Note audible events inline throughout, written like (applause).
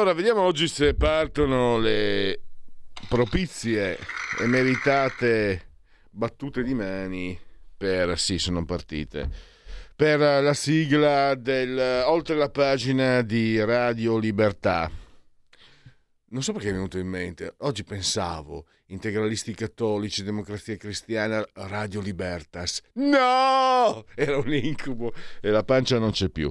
Allora vediamo oggi se partono le propizie e meritate battute di mani per sì, sono partite. Per la sigla del oltre la pagina di Radio Libertà. Non so perché è venuto in mente. Oggi pensavo integralisti cattolici, democrazia cristiana, Radio Libertas. No! Era un incubo e la pancia non c'è più.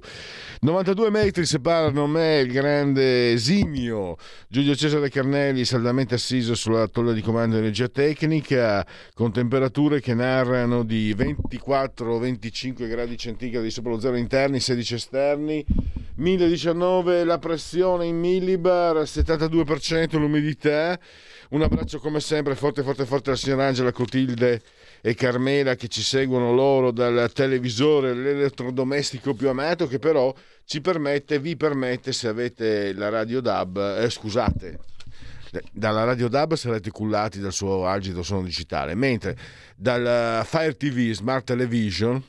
92 metri separano me, il grande esimio Giulio Cesare Carnelli, saldamente assiso sulla tolla di comando energia tecnica, con temperature che narrano di 24-25 gradi centigradi sopra lo zero interni, 16 esterni. 1019 la pressione in millibar, 72% l'umidità. Un abbraccio come sempre forte forte forte alla signora Angela Cotilde e Carmela che ci seguono loro dal televisore, l'elettrodomestico più amato che però ci permette, vi permette se avete la radio DAB, eh, scusate, dalla radio DAB sarete cullati dal suo algido suono digitale, mentre dal Fire TV Smart Television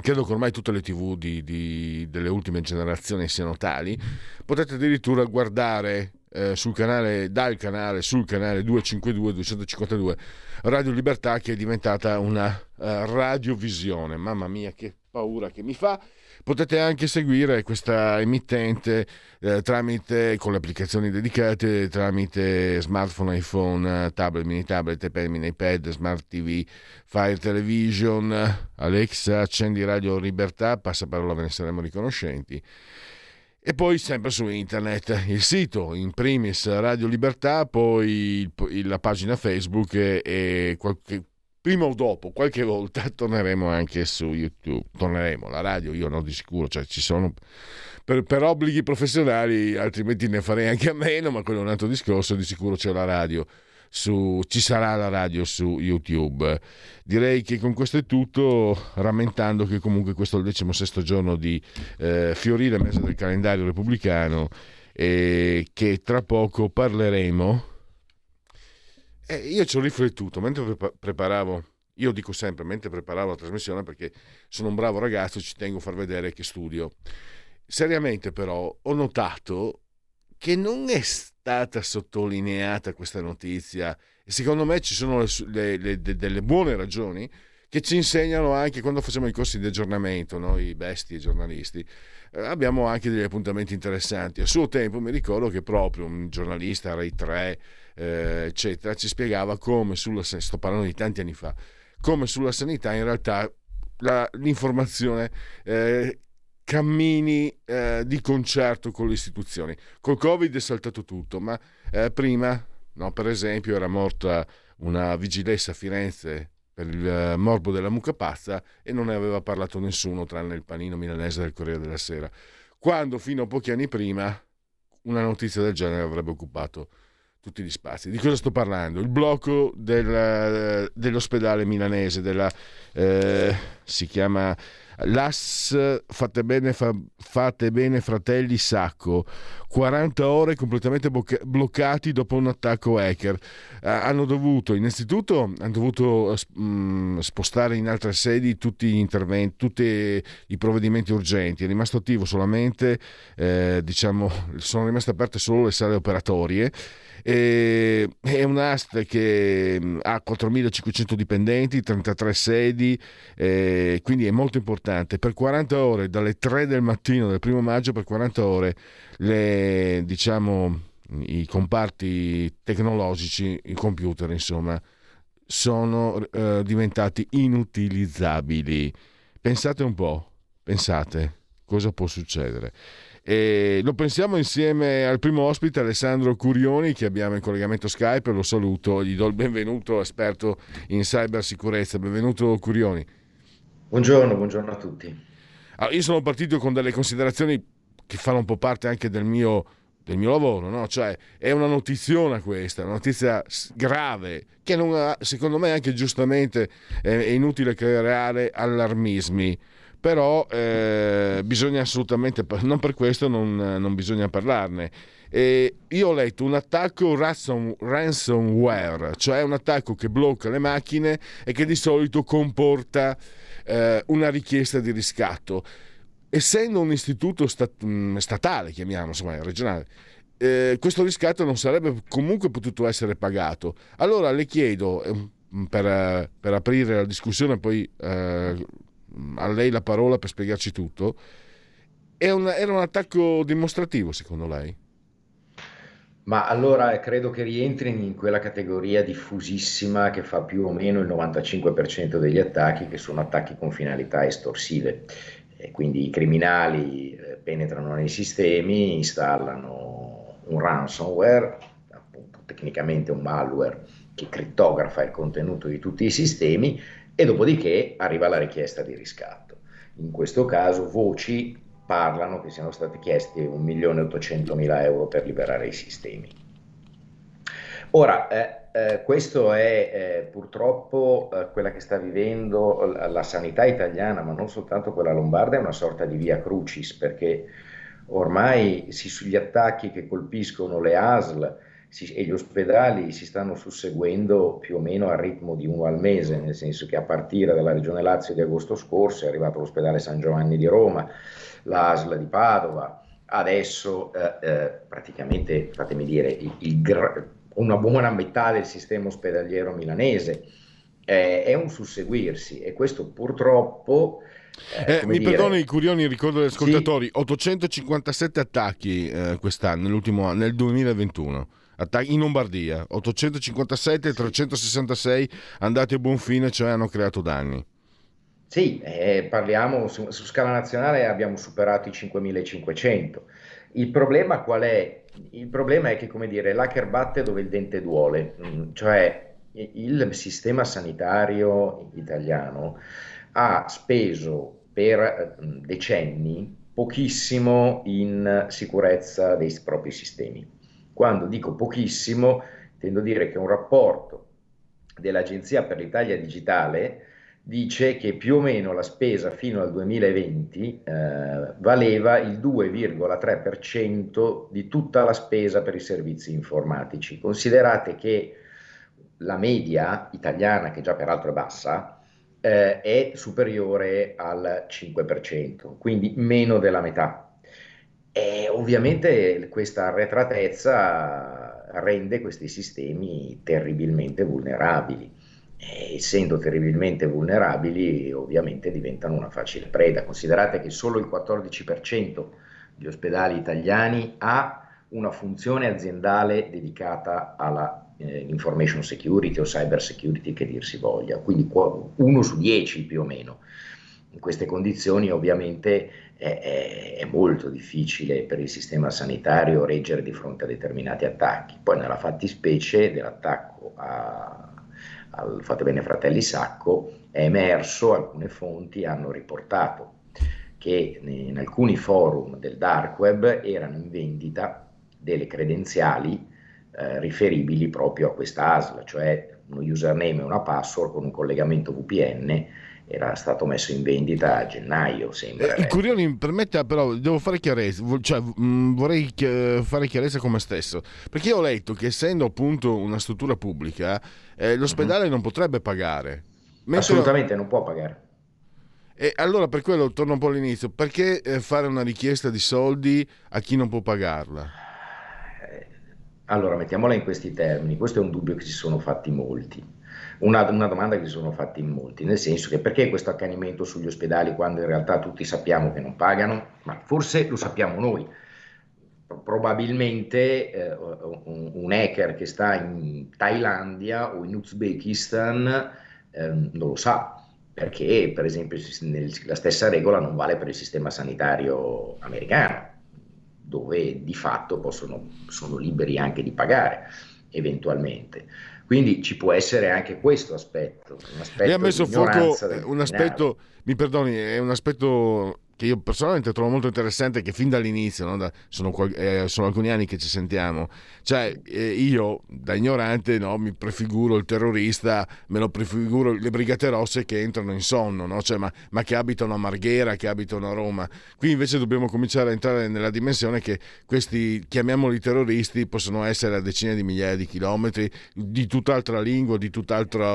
credo che ormai tutte le tv di, di, delle ultime generazioni siano tali, potete addirittura guardare eh, sul canale, dal canale, sul canale 252 252 Radio Libertà che è diventata una uh, radiovisione. Mamma mia, che paura che mi fa. Potete anche seguire questa emittente eh, tramite, con le applicazioni dedicate, tramite smartphone, iPhone, tablet, mini tablet, iPad, mini iPad, smart TV, Fire Television, Alexa, accendi Radio Libertà, passa parola, ve ne saremo riconoscenti. E poi sempre su internet, il sito, in primis Radio Libertà, poi la pagina Facebook e qualche, prima o dopo, qualche (laughs) volta torneremo anche su YouTube. Torneremo, la radio io no di sicuro, cioè ci sono per, per, obblighi professionali, altrimenti ne farei anche a meno, ma quello è un altro discorso, di sicuro c'è la radio. Su, ci sarà la radio su YouTube. Direi che con questo è tutto, rammentando che comunque questo è il decimo sesto giorno di eh, fiorire mese del calendario repubblicano e che tra poco parleremo. Eh, io ci ho riflettuto mentre pre- preparavo, io dico sempre mentre preparavo la trasmissione perché sono un bravo ragazzo, ci tengo a far vedere che studio. Seriamente però ho notato che non è stata sottolineata questa notizia secondo me ci sono le, le, le, delle buone ragioni che ci insegnano anche quando facciamo i corsi di aggiornamento, noi bestie giornalisti, eh, abbiamo anche degli appuntamenti interessanti. A suo tempo mi ricordo che proprio un giornalista, Rai 3, eh, eccetera, ci spiegava come sulla sto parlando di tanti anni fa, come sulla sanità in realtà la, l'informazione eh, cammini eh, di concerto con le istituzioni. Col Covid è saltato tutto, ma eh, prima, no, per esempio, era morta una vigilessa a Firenze per il eh, morbo della mucca pazza e non ne aveva parlato nessuno tranne il panino milanese del Corriere della Sera. Quando fino a pochi anni prima una notizia del genere avrebbe occupato tutti gli spazi. Di cosa sto parlando? Il blocco del, dell'ospedale milanese, della, eh, si chiama L'AS fate bene, fa, fate bene fratelli Sacco, 40 ore completamente bloccati dopo un attacco hacker. Uh, hanno dovuto, innanzitutto, hanno dovuto um, spostare in altre sedi tutti gli interventi, tutti i provvedimenti urgenti. È rimasto attivo solamente, eh, diciamo, sono rimaste aperte solo le sale operatorie e, è un'asta che mm, ha 4.500 dipendenti, 33 sedi, eh, quindi è molto importante. Per 40 ore, dalle 3 del mattino del primo maggio, per 40 ore, le, diciamo, i comparti tecnologici, i computer, insomma, sono eh, diventati inutilizzabili. Pensate un po', pensate cosa può succedere. E lo pensiamo insieme al primo ospite Alessandro Curioni che abbiamo in collegamento Skype, lo saluto, gli do il benvenuto, esperto in cybersicurezza. Benvenuto Curioni. Buongiorno, buongiorno a tutti. Allora, io sono partito con delle considerazioni che fanno un po' parte anche del mio, del mio lavoro, no? cioè è una notiziona questa, una notizia grave che ha, secondo me anche giustamente è inutile creare allarmismi però eh, bisogna assolutamente, non per questo non, non bisogna parlarne. E io ho letto un attacco ransom, ransomware, cioè un attacco che blocca le macchine e che di solito comporta eh, una richiesta di riscatto. Essendo un istituto stat- mm, statale, chiamiamolo, insomma, regionale, eh, questo riscatto non sarebbe comunque potuto essere pagato. Allora le chiedo, eh, per, per aprire la discussione, poi eh, a lei la parola per spiegarci tutto. Un, era un attacco dimostrativo secondo lei? Ma allora credo che rientri in quella categoria diffusissima che fa più o meno il 95% degli attacchi che sono attacchi con finalità estorsive. E quindi i criminali eh, penetrano nei sistemi, installano un ransomware, appunto tecnicamente un malware che crittografa il contenuto di tutti i sistemi e dopodiché arriva la richiesta di riscatto. In questo caso voci parlano che siano stati chiesti 1.800.000 euro per liberare i sistemi. Ora, eh, eh, questo è eh, purtroppo eh, quella che sta vivendo la, la, sanità italiana, ma non soltanto quella lombarda, è una sorta di via crucis, perché ormai si, sugli attacchi che colpiscono le ASL, si, e gli ospedali si stanno susseguendo più o meno al ritmo di uno al mese, nel senso che a partire dalla Regione Lazio di agosto scorso è arrivato l'ospedale San Giovanni di Roma, l'ASL di Padova, adesso eh, eh, praticamente, fatemi dire, il, il, una buona metà del sistema ospedaliero milanese. Eh, è un susseguirsi e questo purtroppo... Eh, eh mi dire... perdoni Curioni, ricordo agli ascoltatori, sì. 857 attacchi eh, quest'anno, nell'ultimo, nel 2021 in Lombardia, 857 e 366 andati a buon fine, cioè hanno creato danni. Sì, eh, parliamo su, su, scala nazionale abbiamo superato i 5500. Il problema qual è? Il problema è che, come dire, l'hacker batte dove il dente duole, mm, cioè il sistema sanitario italiano ha speso per mm, decenni pochissimo in sicurezza dei propri sistemi. Quando dico pochissimo, intendo dire che un rapporto dell'Agenzia per l'Italia Digitale dice che più o meno la spesa fino al 2020 eh, valeva il 2,3% di tutta la spesa per i servizi informatici. Considerate che la media italiana, che già peraltro è bassa, eh, è superiore al 5%, quindi meno della metà. E ovviamente questa arretratezza rende questi sistemi terribilmente vulnerabili. E essendo terribilmente vulnerabili, ovviamente diventano una facile preda. Considerate che solo il 14% degli ospedali italiani ha una funzione aziendale dedicata alla eh, information security o cyber security che dir si voglia, quindi uno su dieci più o meno. In queste condizioni ovviamente è, è, molto difficile per il sistema sanitario reggere di fronte a determinati attacchi. Poi nella fattispecie dell'attacco a, al Fate Bene Fratelli Sacco è emerso, alcune fonti hanno riportato che in alcuni forum del dark web erano in vendita delle credenziali eh, riferibili proprio a questa ASL, cioè uno username e una password con un collegamento VPN era stato messo in vendita a gennaio, sembra. Eh, Curioni permette, però, devo fare chiarezza, cioè, mh, mm, vorrei fare chiarezza con me stesso, perché io ho letto che essendo appunto una struttura pubblica, eh, l'ospedale mm-hmm. non potrebbe pagare. Mentre... Assolutamente non può pagare. E allora per quello torno un po' all'inizio, perché eh, fare una richiesta di soldi a chi non può pagarla? Eh, allora, mettiamola in questi termini, questo è un dubbio che si sono fatti molti una, una, domanda che si sono fatti in molti, nel senso che perché questo accanimento sugli ospedali quando in realtà tutti sappiamo che non pagano? Ma forse lo sappiamo noi. Probabilmente eh, un, un, hacker che sta in Thailandia o in Uzbekistan eh, non lo sa. perché per esempio la stessa regola non vale per il sistema sanitario americano, dove di fatto possono, sono liberi anche di pagare eventualmente. Quindi ci può essere anche questo aspetto. Aspetto Lei ha messo fuoco un aspetto, mi perdoni, è un aspetto che io personalmente trovo molto interessante che fin dall'inizio, no, da, sono, eh, sono, alcuni anni che ci sentiamo, cioè eh, io da ignorante no, mi prefiguro il terrorista, me lo prefiguro le brigate rosse che entrano in sonno, no? cioè, ma, ma, che abitano a Marghera, che abitano a Roma. Qui invece dobbiamo cominciare a entrare nella dimensione che questi, chiamiamoli terroristi, possono essere a decine di migliaia di chilometri, di tutt'altra lingua, di tutt'altra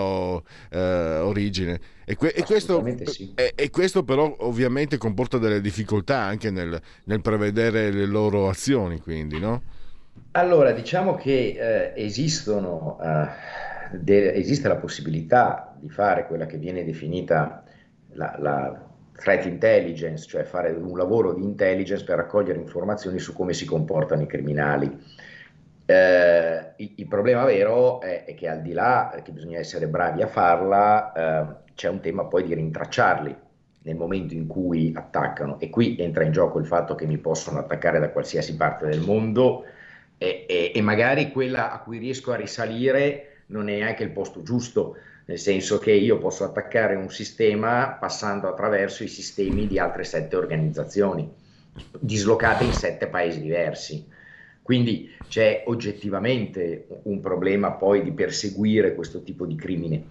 eh, origine. E, que- e, questo, sì. e, e, questo, però ovviamente comporta delle difficoltà anche nel, nel prevedere le loro azioni, quindi, no? Allora, diciamo che eh, esistono, eh, de- esiste la possibilità di fare quella che viene definita la, la threat intelligence, cioè fare un lavoro di intelligence per raccogliere informazioni su come si comportano i criminali. Eh, il, problema vero è, è, che al di là che bisogna essere bravi a farla, eh, c'è un tema poi di rintracciarli nel momento in cui attaccano e qui entra in gioco il fatto che mi possono attaccare da qualsiasi parte del mondo e, e, e magari quella a cui riesco a risalire non è neanche il posto giusto, nel senso che io posso attaccare un sistema passando attraverso i sistemi di altre sette organizzazioni, dislocate in sette paesi diversi. Quindi c'è oggettivamente un problema poi di perseguire questo tipo di crimine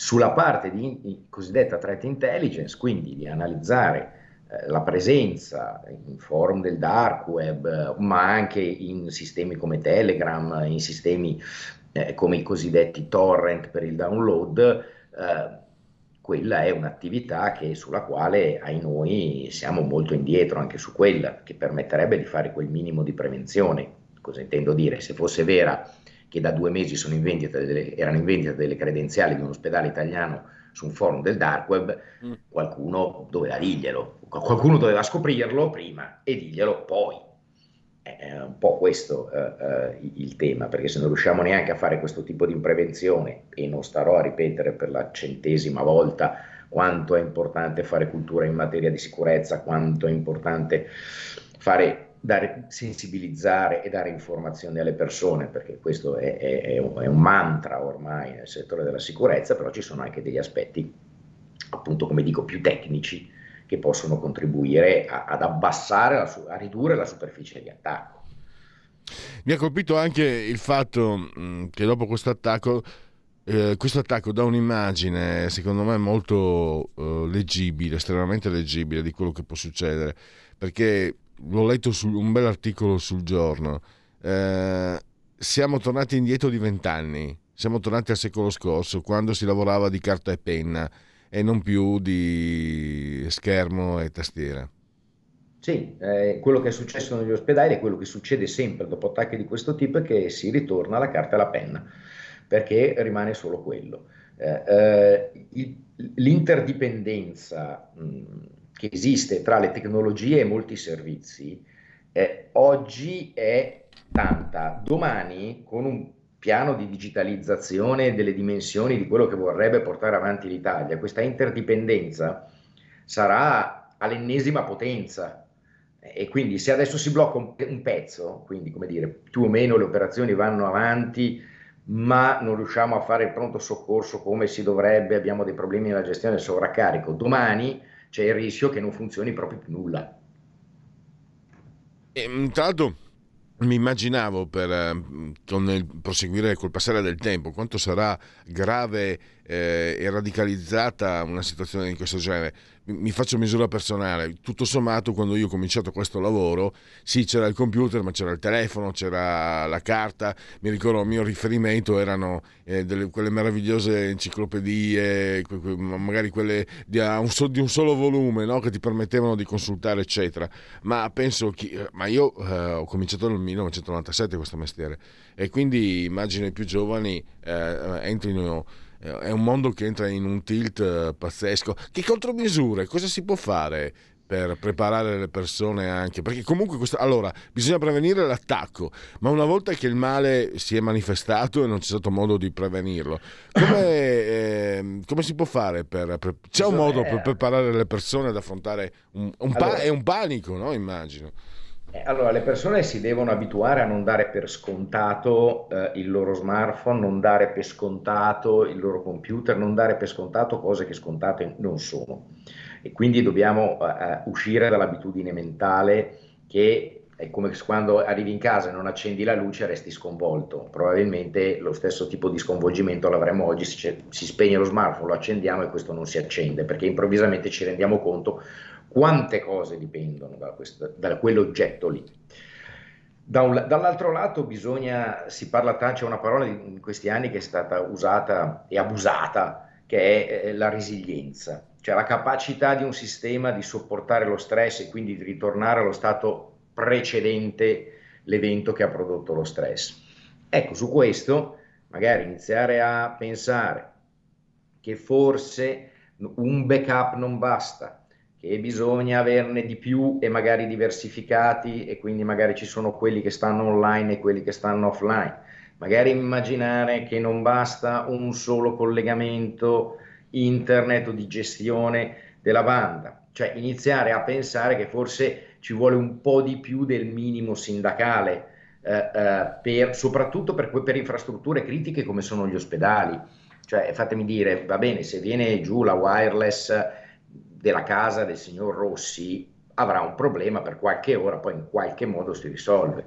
sulla parte di, cosiddetta threat intelligence, quindi di analizzare eh, la presenza in forum del dark web, ma anche in sistemi come Telegram, in sistemi eh, come i cosiddetti torrent per il download, eh, quella è un'attività che, sulla quale ai noi siamo molto indietro anche su quella, che permetterebbe di fare quel minimo di prevenzione. Cosa intendo dire? Se fosse vera che da due mesi in delle, erano in vendita delle credenziali di un ospedale italiano su un forum del dark web, mm. qualcuno doveva dirglielo, qualcuno doveva scoprirlo prima e dirglielo poi. È un po' questo uh, uh, il tema, perché se non riusciamo neanche a fare questo tipo di prevenzione, e non starò a ripetere per la centesima volta quanto è importante fare cultura in materia di sicurezza, quanto è importante fare dare, sensibilizzare e dare informazioni alle persone, perché questo è, è, è, un, è, un, mantra ormai nel settore della sicurezza, però ci sono anche degli aspetti, appunto come dico, più tecnici che possono contribuire a, ad abbassare, la, a ridurre la superficie di attacco. Mi ha colpito anche il fatto mh, che dopo questo attacco eh, questo attacco dà un'immagine, secondo me, molto eh, leggibile, estremamente leggibile di quello che può succedere, perché l'ho letto su un bel articolo sul giorno. Eh, siamo tornati indietro di vent'anni, siamo tornati al secolo scorso, quando si lavorava di carta e penna e non più di schermo e tastiera. Sì, eh, quello che è successo negli ospedali è quello che succede sempre dopo attacchi di questo tipo, è che si ritorna alla carta e alla penna, perché rimane solo quello. Eh, eh, l'interdipendenza mh, che esiste tra le tecnologie e molti servizi, eh, oggi è tanta. Domani, con un piano di digitalizzazione delle dimensioni di quello che vorrebbe portare avanti l'Italia, questa interdipendenza sarà all'ennesima potenza. E quindi se adesso si blocca un, un pezzo, quindi come dire, più o meno le operazioni vanno avanti, ma non riusciamo a fare il pronto soccorso come si dovrebbe, abbiamo dei problemi nella gestione del sovraccarico, domani c'è il rischio che non funzioni proprio più nulla. E, mm, tra l'altro mi immaginavo per, eh, con il proseguire col passare del tempo quanto sarà grave eh, e radicalizzata una situazione di questo genere. Mi faccio misura personale, tutto sommato quando io ho cominciato questo lavoro, sì c'era il computer ma c'era il telefono, c'era la carta, mi ricordo il mio riferimento erano eh, delle, quelle meravigliose enciclopedie, magari quelle di, un, di un, solo volume no? che ti permettevano di consultare eccetera, ma penso, che, eh, ma io eh, ho cominciato nel 1997 questo mestiere. E quindi immagino i più giovani eh, entrino è un mondo che entra in un tilt eh, pazzesco. Che contromisure? Cosa si può fare per preparare le persone anche perché comunque questo, allora bisogna prevenire l'attacco ma una volta che il male si è manifestato e non c'è stato modo di prevenirlo come, (coughs) eh, come si può fare per, per c'è un modo per preparare le persone ad affrontare un, un, allora, pa- è un panico no immagino eh, allora, le persone si devono abituare a non dare per scontato eh, il loro smartphone, non dare per scontato il loro computer, non dare per scontato cose che scontate non sono. E quindi dobbiamo eh, eh uscire dall'abitudine mentale che è come quando arrivi in casa e non accendi la luce resti sconvolto. Probabilmente lo stesso tipo di sconvolgimento l'avremo oggi, si, si spegne lo smartphone, lo accendiamo e questo non si accende perché improvvisamente ci rendiamo conto quante cose dipendono da, questo, da quell'oggetto lì. Da un, dall'altro lato bisogna, si parla c'è una parola in questi anni che è stata usata e abusata, che è eh, la resilienza, cioè la capacità di un sistema di sopportare lo stress e quindi di ritornare allo stato precedente l'evento che ha prodotto lo stress. Ecco, su questo magari iniziare a pensare che forse un backup non basta, che bisogna averne di più e magari diversificati e quindi magari ci sono quelli che stanno online e quelli che stanno offline. Magari immaginare che non basta un solo collegamento internet o di gestione della banda, cioè iniziare a pensare che forse ci vuole un po' di più del minimo sindacale, eh, eh, per, soprattutto per, per infrastrutture critiche come sono gli ospedali. Cioè, fatemi dire, va bene, se viene giù la wireless della casa del signor Rossi avrà un problema per qualche ora, poi in qualche modo si risolve.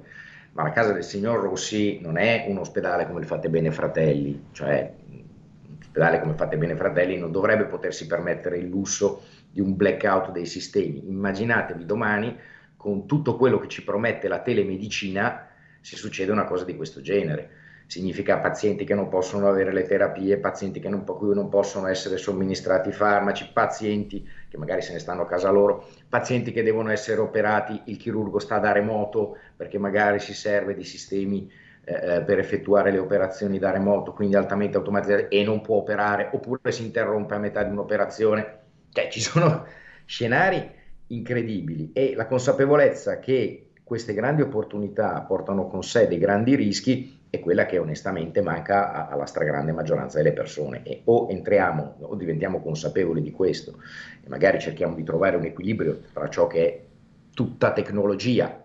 Ma la casa del signor Rossi non è un ospedale come il Fate Bene Fratelli, cioè un ospedale come Fate Bene Fratelli non dovrebbe potersi permettere il lusso di un blackout dei sistemi. Immaginatevi domani con tutto quello che ci promette la telemedicina se succede una cosa di questo genere significa pazienti che non possono avere le terapie, pazienti che non, non possono essere somministrati farmaci, pazienti che magari se ne stanno a casa loro, pazienti che devono essere operati, il chirurgo sta da remoto perché magari si serve di sistemi eh, eh per effettuare le operazioni da remoto, quindi altamente automatizzati e non può operare, oppure si interrompe a metà di un'operazione. Cioè ci sono (laughs) scenari incredibili e la consapevolezza che queste grandi opportunità portano con sé dei grandi rischi è quella che onestamente manca alla stragrande maggioranza delle persone e o entriamo o diventiamo consapevoli di questo e magari cerchiamo di trovare un equilibrio tra ciò che è tutta tecnologia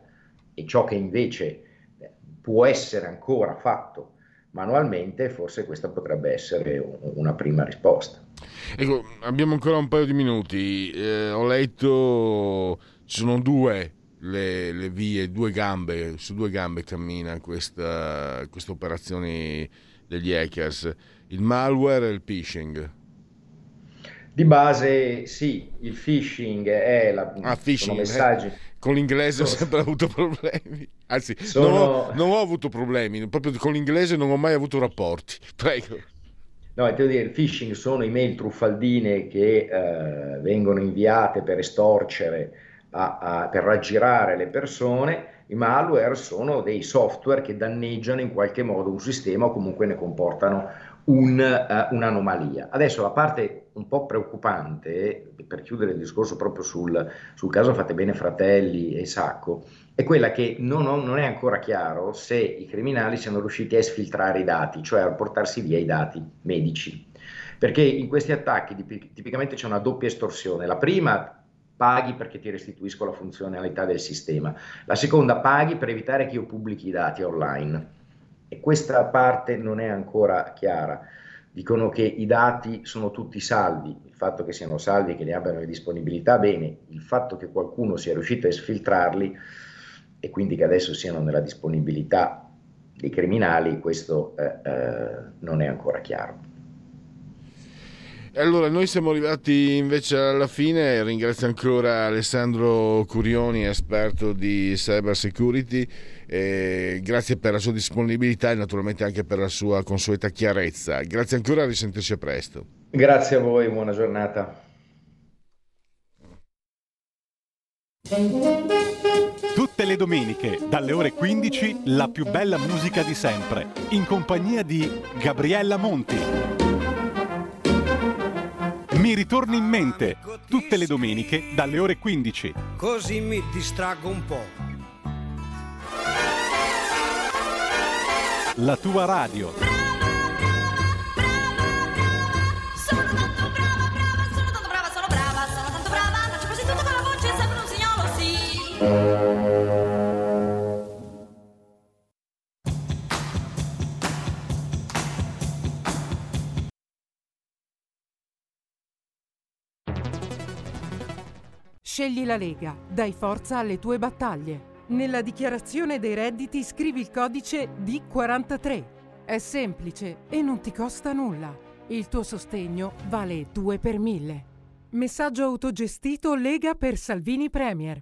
e ciò che invece eh, può essere ancora fatto manualmente, forse questa potrebbe essere una prima risposta. Ecco, abbiamo ancora un paio di minuti. Eh, ho letto, ci sono due le, le, vie, due gambe, su due gambe cammina questa, questa operazione degli hackers, il malware e il phishing. Di base sì, il phishing è la, ah, phishing, messaggi. Eh, con l'inglese sono... ho sempre avuto (laughs) problemi. Anzi, sono... non, ho, non, ho, avuto problemi, proprio con l'inglese non ho mai avuto rapporti. (laughs) Prego. No, devo dire, il phishing sono email truffaldine che eh, vengono inviate per estorcere a, a, per raggirare le persone, i malware sono dei software che danneggiano in qualche modo un sistema o comunque ne comportano un, uh, un'anomalia. Adesso la parte un po' preoccupante, per chiudere il discorso proprio sul, sul caso Fate Bene Fratelli e Sacco, è quella che non, ho, non, è ancora chiaro se i criminali siano riusciti a esfiltrare i dati, cioè a portarsi via i dati medici. Perché in questi attacchi tipicamente c'è una doppia estorsione. La prima paghi perché ti restituisco la funzionalità del sistema. La seconda, paghi per evitare che io pubblichi i dati online. E questa parte non è ancora chiara. Dicono che i dati sono tutti salvi, il fatto che siano salvi e che ne abbiano le disponibilità, bene, il fatto che qualcuno sia riuscito a esfiltrarli e quindi che adesso siano nella disponibilità dei criminali, questo eh, eh, non è ancora chiaro. Allora, noi siamo arrivati invece alla fine. Ringrazio ancora Alessandro Curioni, esperto di cyber security. Eh, grazie per la sua disponibilità e naturalmente anche per la sua consueta chiarezza. Grazie ancora, a risentirci presto. Grazie a voi, buona giornata. Tutte le domeniche, dalle ore 15, la più bella musica di sempre, in compagnia di Gabriella Monti. Mi ritorni in mente tutte le domeniche dalle ore 15. Così mi distraggo un po'. La tua radio. Sono tanto brava, brava, sono tanto brava, sono brava, sono tanto brava, faccio quasi tutto con la voce, sembra un signolo, sì. Scegli la Lega, dai forza alle tue battaglie. Nella dichiarazione dei redditi scrivi il codice D43. È semplice e non ti costa nulla. Il tuo sostegno vale 2 per 1000. Messaggio autogestito Lega per Salvini Premier.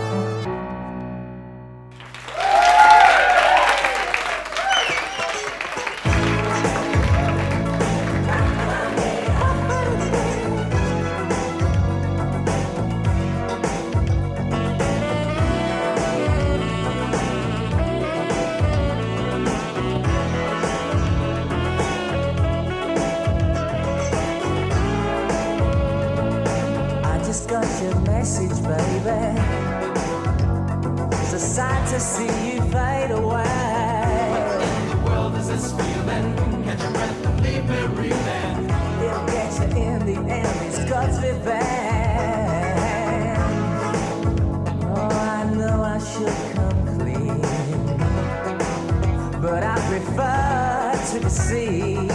Just got your message, baby. It's a sight to see you fade away. In the world is this feeling? Catch your breath and leave me reeling. It'll get you in the end. It's God's revenge. Oh, I know I should come clean, but I prefer to deceive.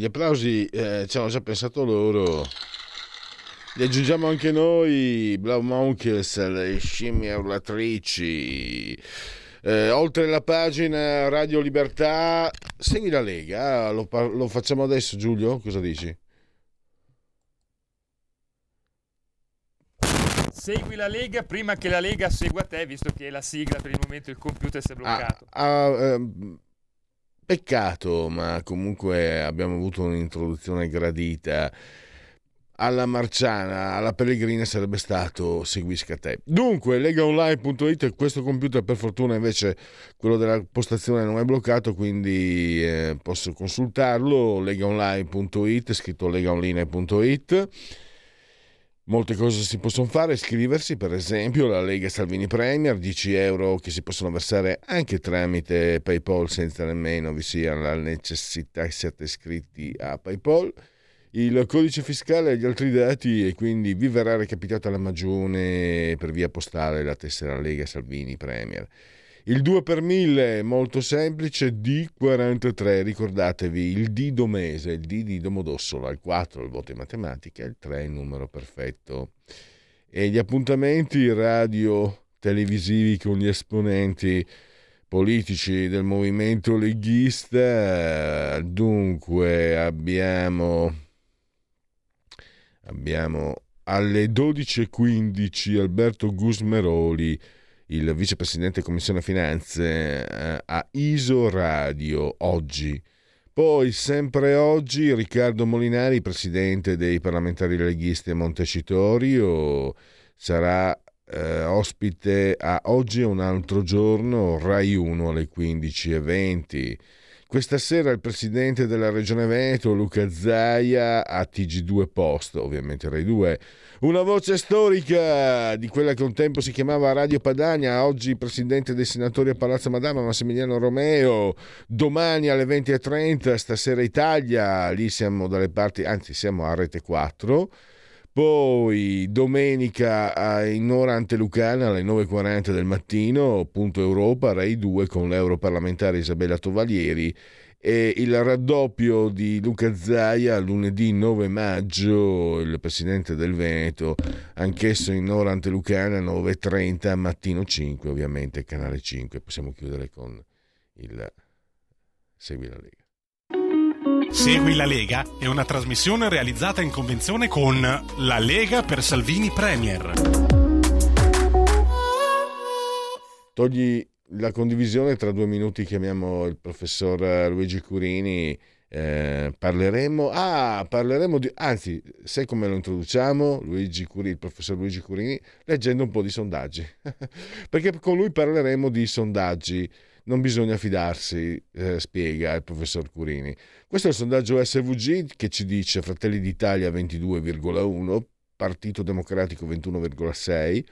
Gli applausi eh, ci hanno già pensato loro. Li aggiungiamo anche noi, Blau Monkeys, le scimmie urlatrici. Eh, oltre la pagina Radio Libertà, segui la Lega. Ah, Lo, lo facciamo adesso, Giulio? Cosa dici? Segui la Lega prima che la Lega segua te, visto che la sigla per il momento il computer si è bloccato. Ah, ah, ehm, peccato, ma comunque abbiamo avuto un'introduzione gradita. Alla Marciana, alla Pellegrina sarebbe stato seguisca te. Dunque, legaonline.it, questo computer per fortuna invece quello della postazione non è bloccato, quindi eh, posso consultarlo, legaonline.it, scritto legaonline.it. Molte cose si possono fare, iscriversi per esempio alla Lega Salvini Premier, 10 euro che si possono versare anche tramite PayPal senza nemmeno vi sia la necessità che siate iscritti a PayPal. Il codice fiscale e gli altri dati e quindi vi verrà recapitata la magione per via postale la tessera Lega Salvini Premier. Il 2 per 1000 è molto semplice, D43, ricordatevi il D domese, il D di Domodossola, il 4 il voto in matematica, il 3 il numero perfetto. E gli appuntamenti radio televisivi con gli esponenti politici del movimento leghista, dunque abbiamo, abbiamo alle 12.15 Alberto Gusmeroli, il vicepresidente Commissione Finanze eh, a ISO Radio oggi. Poi, sempre oggi, Riccardo Molinari, presidente dei parlamentari leghisti a Montecitorio, sarà eh, ospite a oggi e un altro giorno, Rai 1 alle 15.20. Questa sera il presidente della Regione Veneto, Luca Zaia, a TG2 Post, ovviamente Rai 2. Una voce storica di quella che un tempo si chiamava Radio Padania, oggi presidente dei senatori a Palazzo Madama, Massimiliano Romeo. Domani alle 20.30, stasera Italia, lì siamo dalle parti, anzi siamo a Rete 4. Poi domenica a- in ora antelucana alle 9.40 del mattino, punto Europa, Rai 2 con l'europarlamentare Isabella Tovalieri e il raddoppio di Luca Zaia lunedì 9 maggio, il presidente del Veneto, anch'esso in ora antelucana 9.30, mattino 5 ovviamente, canale 5. Possiamo chiudere con il Segui la Lega. Segui la Lega è una trasmissione realizzata in convenzione con La Lega per Salvini Premier. Togli la condivisione, tra due minuti chiamiamo il professor Luigi Curini, eh, parleremo, ah, parleremo di, anzi, sai come lo introduciamo, Luigi Curini, il professor Luigi Curini, leggendo un po' di sondaggi, (laughs) perché con lui parleremo di sondaggi, non bisogna fidarsi, eh, spiega il professor Curini. Questo è il sondaggio SVG che ci dice Fratelli d'Italia 22,1, Partito Democratico 21,6,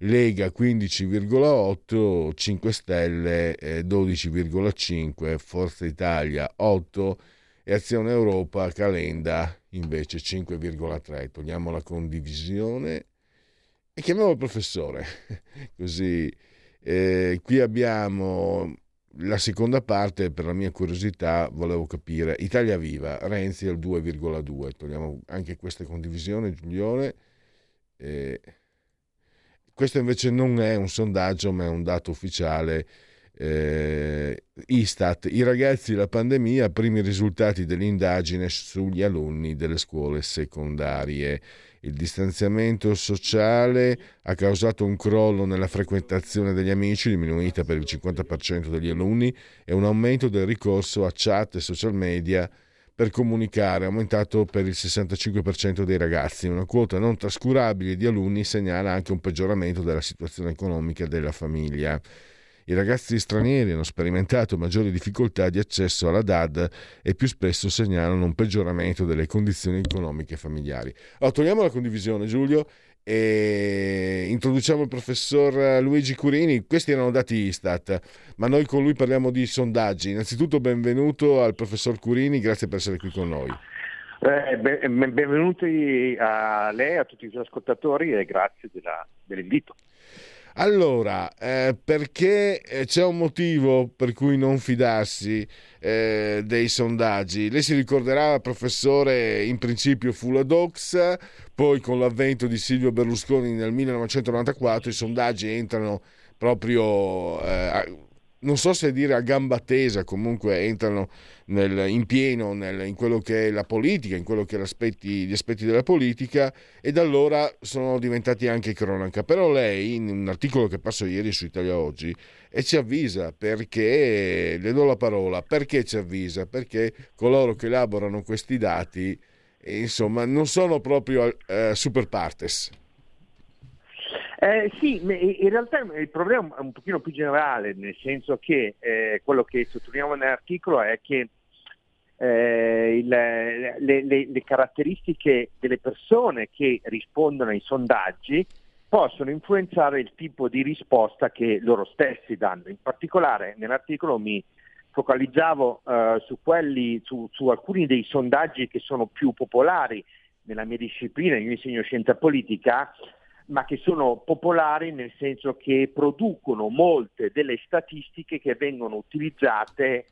Lega 15,8, 5 Stelle eh, 12,5, Forza Italia 8 e Azione Europa Calenda invece 5,3. Togliamo la condivisione e chiamiamo il professore. (laughs) Così eh, qui abbiamo la seconda parte, per la mia curiosità, volevo capire Italia Viva, Renzi al 2,2. Togliamo anche questa condivisione, Giulione. Eh, questo invece non è un sondaggio, ma è un dato ufficiale. Eh, Istat, i ragazzi la pandemia, primi risultati dell'indagine sugli alunni delle scuole secondarie. Il distanziamento sociale ha causato un crollo nella frequentazione degli amici, diminuita per il 50% degli alunni, e un aumento del ricorso a chat e social media per comunicare, aumentato per il 65% dei ragazzi. Una quota non trascurabile di alunni segnala anche un peggioramento della situazione economica della famiglia. I ragazzi stranieri hanno sperimentato maggiori difficoltà di accesso alla DAD e più spesso segnalano un peggioramento delle condizioni economiche familiari. Allora, togliamo la condivisione, Giulio, e introduciamo il professor Luigi Curini. Questi erano dati Istat, ma noi con lui parliamo di sondaggi. Innanzitutto benvenuto al professor Curini, grazie per essere qui con noi. Eh, ben- benvenuti a lei, a tutti i suoi ascoltatori e grazie della- dell'invito. Allora, eh, perché eh, c'è un motivo per cui non fidarsi eh, dei sondaggi. Lei si ricorderà, professore, in principio fu la Dox, poi con l'avvento di Silvio Berlusconi nel 1994 i sondaggi entrano proprio eh, non so se dire a gamba tesa, comunque entrano nel- in pieno nel- in quello che è la politica, in quello che l'aspetti- gli aspetti della politica e da allora sono diventati anche cronaca. Però lei, in un articolo che passo ieri su Italia Oggi, e ci avvisa perché, le do la parola, perché ci avvisa? Perché coloro che elaborano questi dati, insomma, non sono proprio eh, super partes. Eh, sì, in realtà il problema è un pochino più generale, nel senso che eh, quello che sottolineiamo nell'articolo è che eh, il- le, le- le caratteristiche delle persone che rispondono ai sondaggi possono influenzare il tipo di risposta che loro stessi danno. In particolare nell'articolo mi focalizzavo eh, su, quelli, su, su alcuni dei sondaggi che sono più popolari nella mia disciplina, io insegno scienza politica, ma che sono popolari nel senso che producono molte delle statistiche che vengono utilizzate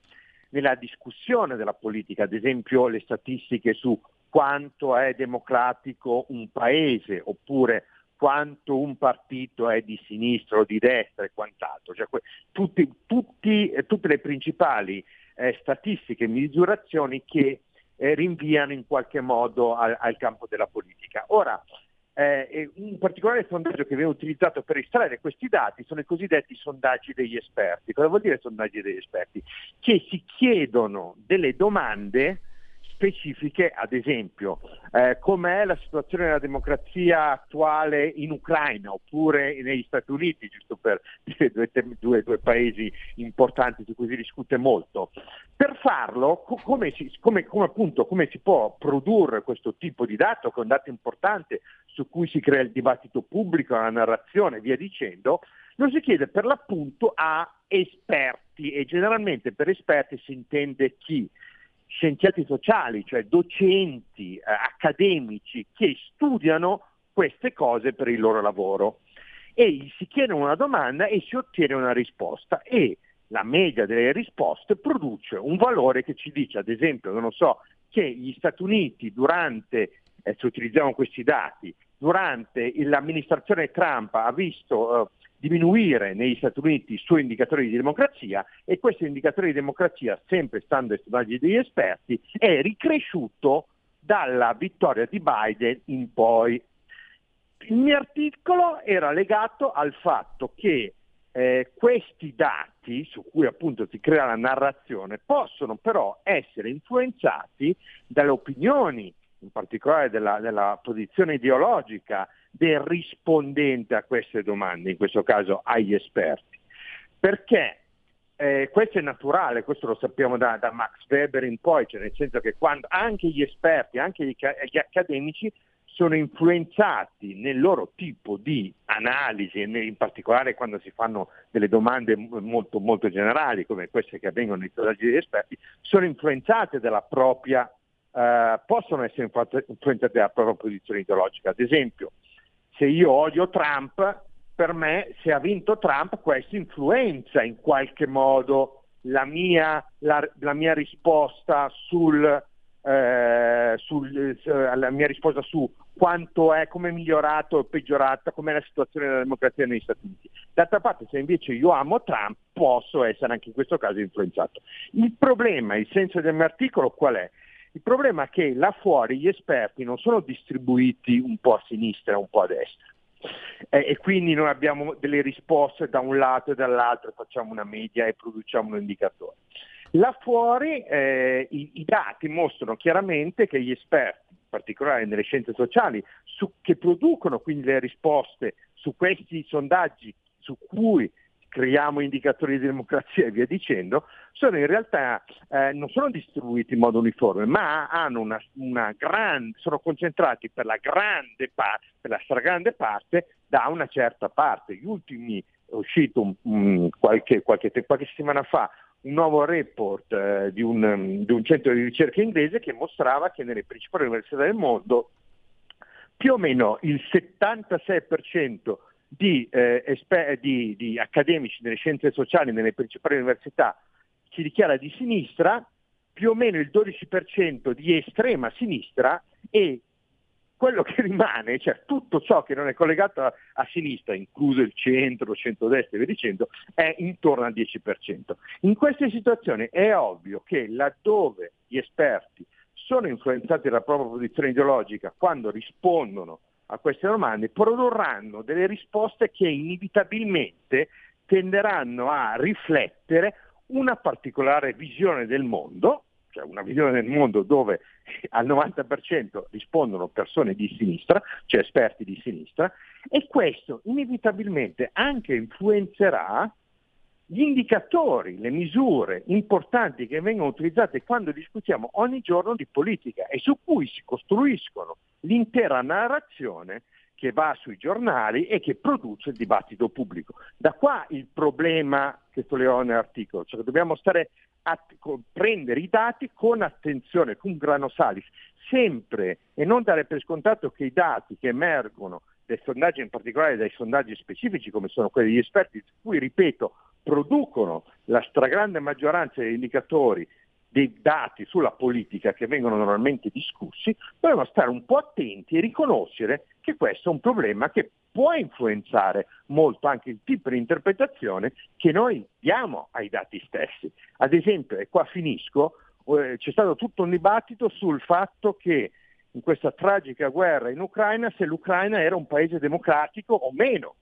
nella discussione della politica, ad esempio le statistiche su quanto è democratico un paese oppure quanto un partito è di sinistra o di destra e quant'altro. Cioè, tutti- tutti- eh, tutte le principali eh, statistiche e misurazioni che eh, rinviano in qualche modo al, al campo della politica. Ora, eh, un particolare sondaggio che viene utilizzato per estrarre questi dati sono i cosiddetti sondaggi degli esperti. Cosa vuol dire sondaggi degli esperti? Che si chiedono delle domande specifiche, ad esempio, eh, com'è la situazione della democrazia attuale in Ucraina oppure negli Stati Uniti, giusto per dire due, due- due paesi importanti su cui si discute molto. Per farlo, co- come, si, come- come appunto, come si può produrre questo tipo di dato, che è un dato importante su cui si crea il dibattito pubblico, la narrazione e via dicendo, lo si chiede per l'appunto a esperti e generalmente per esperti si intende chi? Scienziati sociali, cioè docenti, eh, accademici che studiano queste cose per il loro lavoro. E gli si chiede una domanda e si ottiene una risposta e la media delle risposte produce un valore che ci dice, ad esempio, non so, che gli Stati Uniti durante, eh, se utilizziamo questi dati, durante l'amministrazione Trump ha visto eh, diminuire negli Stati Uniti i suoi indicatori di democrazia e questo indicatore di democrazia, sempre stando ai sondaggi degli esperti, è ricresciuto dalla vittoria di Biden in poi. Il mio articolo era legato al fatto che eh, questi dati, su cui appunto si crea la narrazione, possono però essere influenzati dalle opinioni, in particolare della, della posizione ideologica del rispondente a queste domande, in questo caso agli esperti. Perché eh, questo è naturale, questo lo sappiamo da, da Max Weber in poi, cioè nel senso che quando anche gli esperti, anche gli, gli accademici sono influenzati nel loro tipo di analisi, in particolare quando si fanno delle domande molto, molto generali, come queste che avvengono nei sondaggi degli esperti, sono influenzate dalla propria, eh, possono essere influ- influenzate dalla propria posizione ideologica. Ad esempio, se io odio Trump, per me se ha vinto Trump questo influenza in qualche modo la mia, la, la mia risposta sul, eh, sul, eh, mia risposta su quanto è, come è migliorato o peggiorata, com'è la situazione della democrazia negli Stati Uniti. D'altra parte, se invece io amo Trump, posso essere anche in questo caso influenzato. Il problema, il senso del mio articolo qual è? Il problema è che là fuori gli esperti non sono distribuiti un po' a sinistra e un po' a destra. Eh, e quindi noi abbiamo delle risposte da un lato e dall'altro, facciamo una media e produciamo un indicatore. Là fuori eh, i, i dati mostrano chiaramente che gli esperti, in particolare nelle scienze sociali, su- che producono quindi le risposte su questi sondaggi su cui creiamo indicatori di democrazia e via dicendo, sono in realtà eh, non sono distribuiti in modo uniforme, ma una, una grande, sono concentrati per la grande parte, per la stragrande parte da una certa parte. Gli ultimi è uscito un- qualche, qualche, qualche settimana fa un nuovo report eh, di, un, um, di un centro di ricerca inglese che mostrava che nelle principali università del mondo più o meno il 76% di, eh, esper- di- di accademici nelle scienze sociali nelle principali università si dichiara di sinistra, più o meno il 12% di estrema sinistra e quello che rimane, cioè tutto ciò che non è collegato a, a sinistra, incluso il centro, centro-destra e via dicendo, è intorno al 10%. In queste situazioni è ovvio che laddove gli esperti sono influenzati dalla propria posizione ideologica quando rispondono a queste domande, produrranno delle risposte che inevitabilmente tenderanno a riflettere una particolare visione del mondo, cioè una visione del mondo dove (laughs) al 90% rispondono persone di sinistra, cioè esperti di sinistra, e questo inevitabilmente anche influenzerà gli indicatori, le misure importanti che vengono utilizzate quando discutiamo ogni giorno di politica e su cui si costruiscono l'intera narrazione che va sui giornali e che produce il dibattito pubblico. Da qua il problema che toglievo nell'articolo, cioè dobbiamo stare a prendere i dati con attenzione, con grano salis, sempre e non dare per scontato che i dati che emergono dai sondaggi, in particolare dai sondaggi specifici come sono quelli degli esperti, cui ripeto producono la stragrande maggioranza degli indicatori dei dati sulla politica che vengono normalmente discussi, dobbiamo stare un po' attenti e riconoscere che questo è un problema che può influenzare molto anche il tipo di interpretazione che noi diamo ai dati stessi. Ad esempio, e qua finisco, eh, c'è stato tutto un dibattito sul fatto che in questa tragica guerra in Ucraina se l'Ucraina era un paese democratico o meno.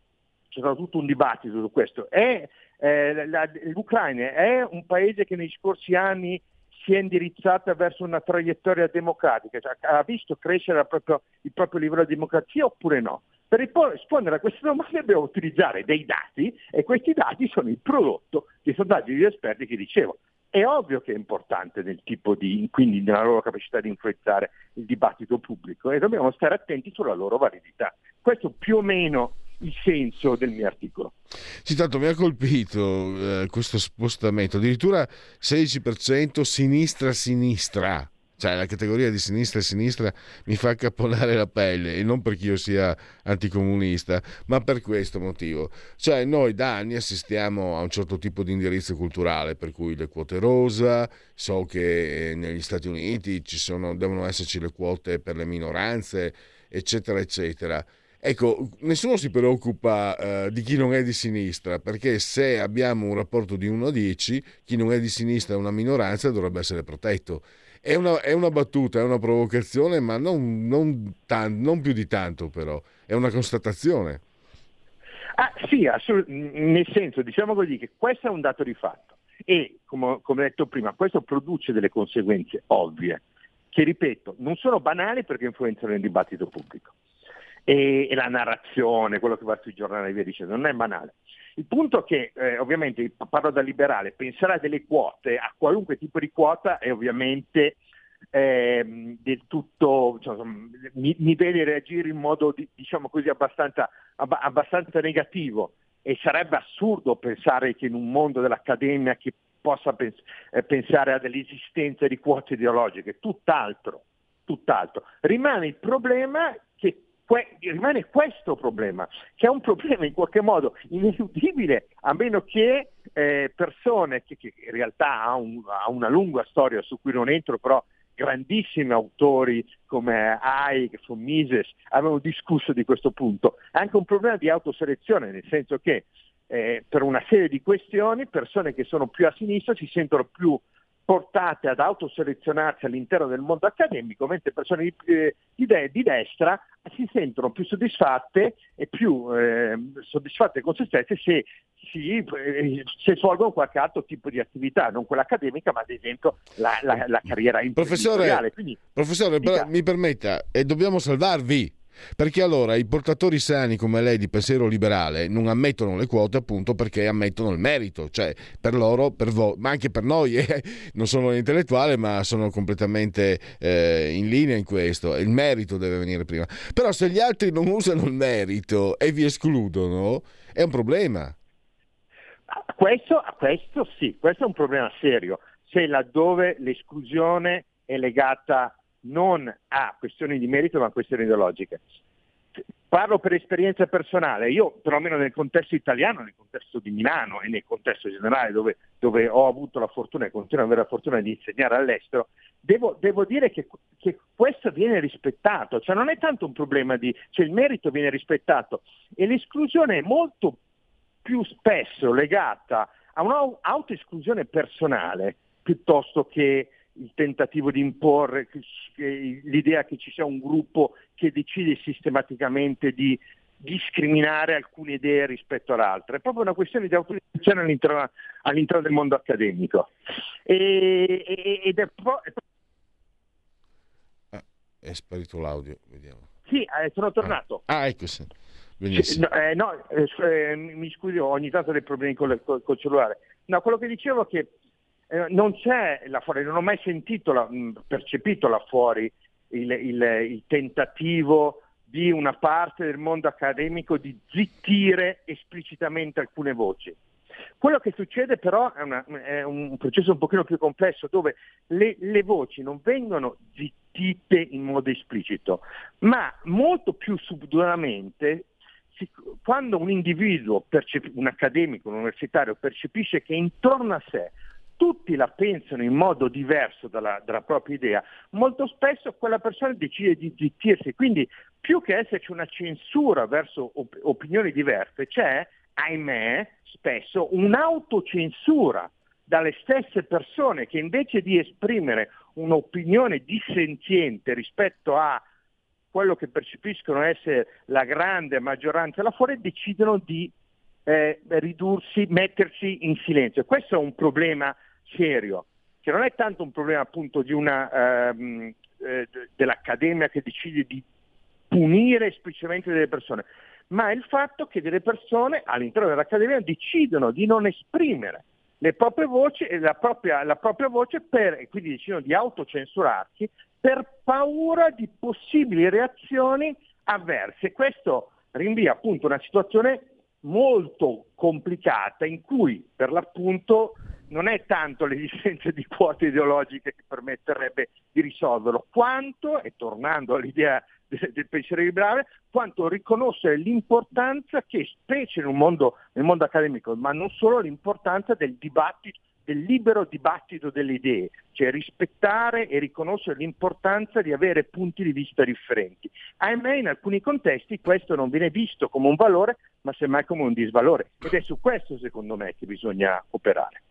C'è stato tutto un dibattito su questo. È, eh, la, L'Ucraina è un paese che nei scorsi anni si è indirizzata verso una traiettoria democratica, cioè, ha visto crescere il proprio, il proprio livello di democrazia oppure no? Per rispondere a queste domande dobbiamo utilizzare dei dati e questi dati sono il prodotto dei sondaggi di esperti che dicevo. È ovvio che è importante nel tipo di, quindi nella loro capacità di influenzare il dibattito pubblico e dobbiamo stare attenti sulla loro validità. Questo più o meno il senso del mio articolo. Sì, tanto mi ha colpito eh, questo spostamento, addirittura 16% sinistra-sinistra, cioè la categoria di sinistra e sinistra mi fa cappolare la pelle e non perché io sia anticomunista, ma per questo motivo. Cioè noi da anni assistiamo a un certo tipo di indirizzo culturale, per cui le quote rosa, so che negli Stati Uniti sono, devono esserci le quote per le minoranze, eccetera, eccetera. Ecco, nessuno si preoccupa eh, di chi non è di sinistra, perché se abbiamo un rapporto di 1 a 10, chi non è di sinistra è una minoranza dovrebbe essere protetto. È una, è una battuta, è una provocazione, ma non, non, tan- non, più di tanto però, è una constatazione. Ah, sì, assolut- nel senso, diciamo così, che questo è un dato di fatto e, come, come detto prima, questo produce delle conseguenze ovvie, che ripeto, non sono banali perché influenzano il dibattito pubblico e, e, la narrazione, quello che va sui giornali e via dicendo, non è banale. Il punto è che, eh, ovviamente, parlo da liberale, pensare a delle quote, a qualunque tipo di quota è ovviamente eh, del tutto, cioè, mi, mi, vede reagire in modo, diciamo così, abbastanza, ab- abbastanza negativo e sarebbe assurdo pensare che in un mondo dell'accademia che possa pens- eh, pensare a dell'esistenza di quote ideologiche, tutt'altro, tutt'altro. Rimane il problema que- rimane questo problema, che è un problema in qualche modo ineludibile, a meno che eh, persone che, che, in realtà ha, un, ha, una lunga storia su cui non entro, però grandissimi autori come Hayek, von Mises avevano discusso di questo punto. È anche un problema di autoselezione, nel senso che eh, per una serie di questioni persone che sono più a sinistra si sentono più portate ad autoselezionarsi all'interno del mondo accademico, mentre persone di, eh, di, de- di destra si sentono più soddisfatte e più eh, soddisfatte con se stesse se, si, eh, se, svolgono qualche altro tipo di attività, non quella accademica, ma ad esempio la, la, la carriera imprenditoriale. Professore, professore mi permetta, e dobbiamo salvarvi perché allora i portatori sani come lei di pensiero liberale non ammettono le quote appunto perché ammettono il merito, cioè per loro, per voi, ma anche per noi, (laughs) eh, non sono intellettuale ma sono completamente eh, in linea in questo, il merito deve venire prima. Però se gli altri non usano il merito e vi escludono, è un problema. Questo, questo sì, questo è un problema serio, se laddove l'esclusione è legata non a questioni di merito ma a questioni ideologiche. Parlo per esperienza personale, io perlomeno nel contesto italiano, nel contesto di Milano e nel contesto generale dove, dove ho avuto la fortuna e continuo ad avere la fortuna di insegnare all'estero, devo, devo dire che, che, questo viene rispettato, cioè non è tanto un problema di, cioè il merito viene rispettato. E l'esclusione è molto più spesso legata a un'autoesclusione personale piuttosto che il tentativo di imporre l'idea che ci sia un gruppo che decide sistematicamente di discriminare alcune idee rispetto ad altre, è proprio una questione di autorizzazione all'interno, all'interno del mondo accademico. E, ed è, pro, è... Ah, è sparito l'audio, vediamo. Sì, eh, sono tornato. Ah, ah ecco sì. Benissimo. Eh, no eh, mi scusi, ho ogni tanto dei problemi col, col cellulare. No, quello che dicevo è che eh, non c'è là fuori, non ho mai sentito, la, percepito là fuori il, il, il tentativo di una parte del mondo accademico di zittire esplicitamente alcune voci. Quello che succede però è, una, è, un processo un pochino più complesso dove le, le, voci non vengono zittite in modo esplicito, ma molto più subdolamente quando un individuo, un accademico, un universitario percepisce che intorno a sé tutti la pensano in modo diverso dalla, dalla, propria idea, molto spesso quella persona decide di zittirsi. Quindi più che esserci una censura verso op- opinioni diverse, c'è, ahimè, spesso un'autocensura dalle stesse persone che invece di esprimere un'opinione dissenziente rispetto a quello che percepiscono essere la grande maggioranza là fuori, decidono di eh, ridursi, mettersi in silenzio. Questo è un problema serio, che non è tanto un problema appunto una, ehm, eh, dell'accademia che decide di punire esplicitamente delle persone, ma è il fatto che delle persone all'interno dell'accademia decidono di non esprimere le proprie voci e la propria, la propria voce per, e quindi decidono di autocensurarsi per paura di possibili reazioni avverse. Questo rinvia appunto una situazione molto complicata in cui per l'appunto non è tanto l'esistenza di quote ideologiche che permetterebbe di risolverlo, quanto, e tornando all'idea del, pensiero liberale, quanto riconoscere l'importanza che, specie un mondo, nel mondo accademico, ma non solo, l'importanza del dibattito del libero dibattito delle idee, cioè rispettare e riconoscere l'importanza di avere punti di vista differenti. Ahimè in alcuni contesti questo non viene visto come un valore, ma semmai come un disvalore ed è su questo secondo me che bisogna operare.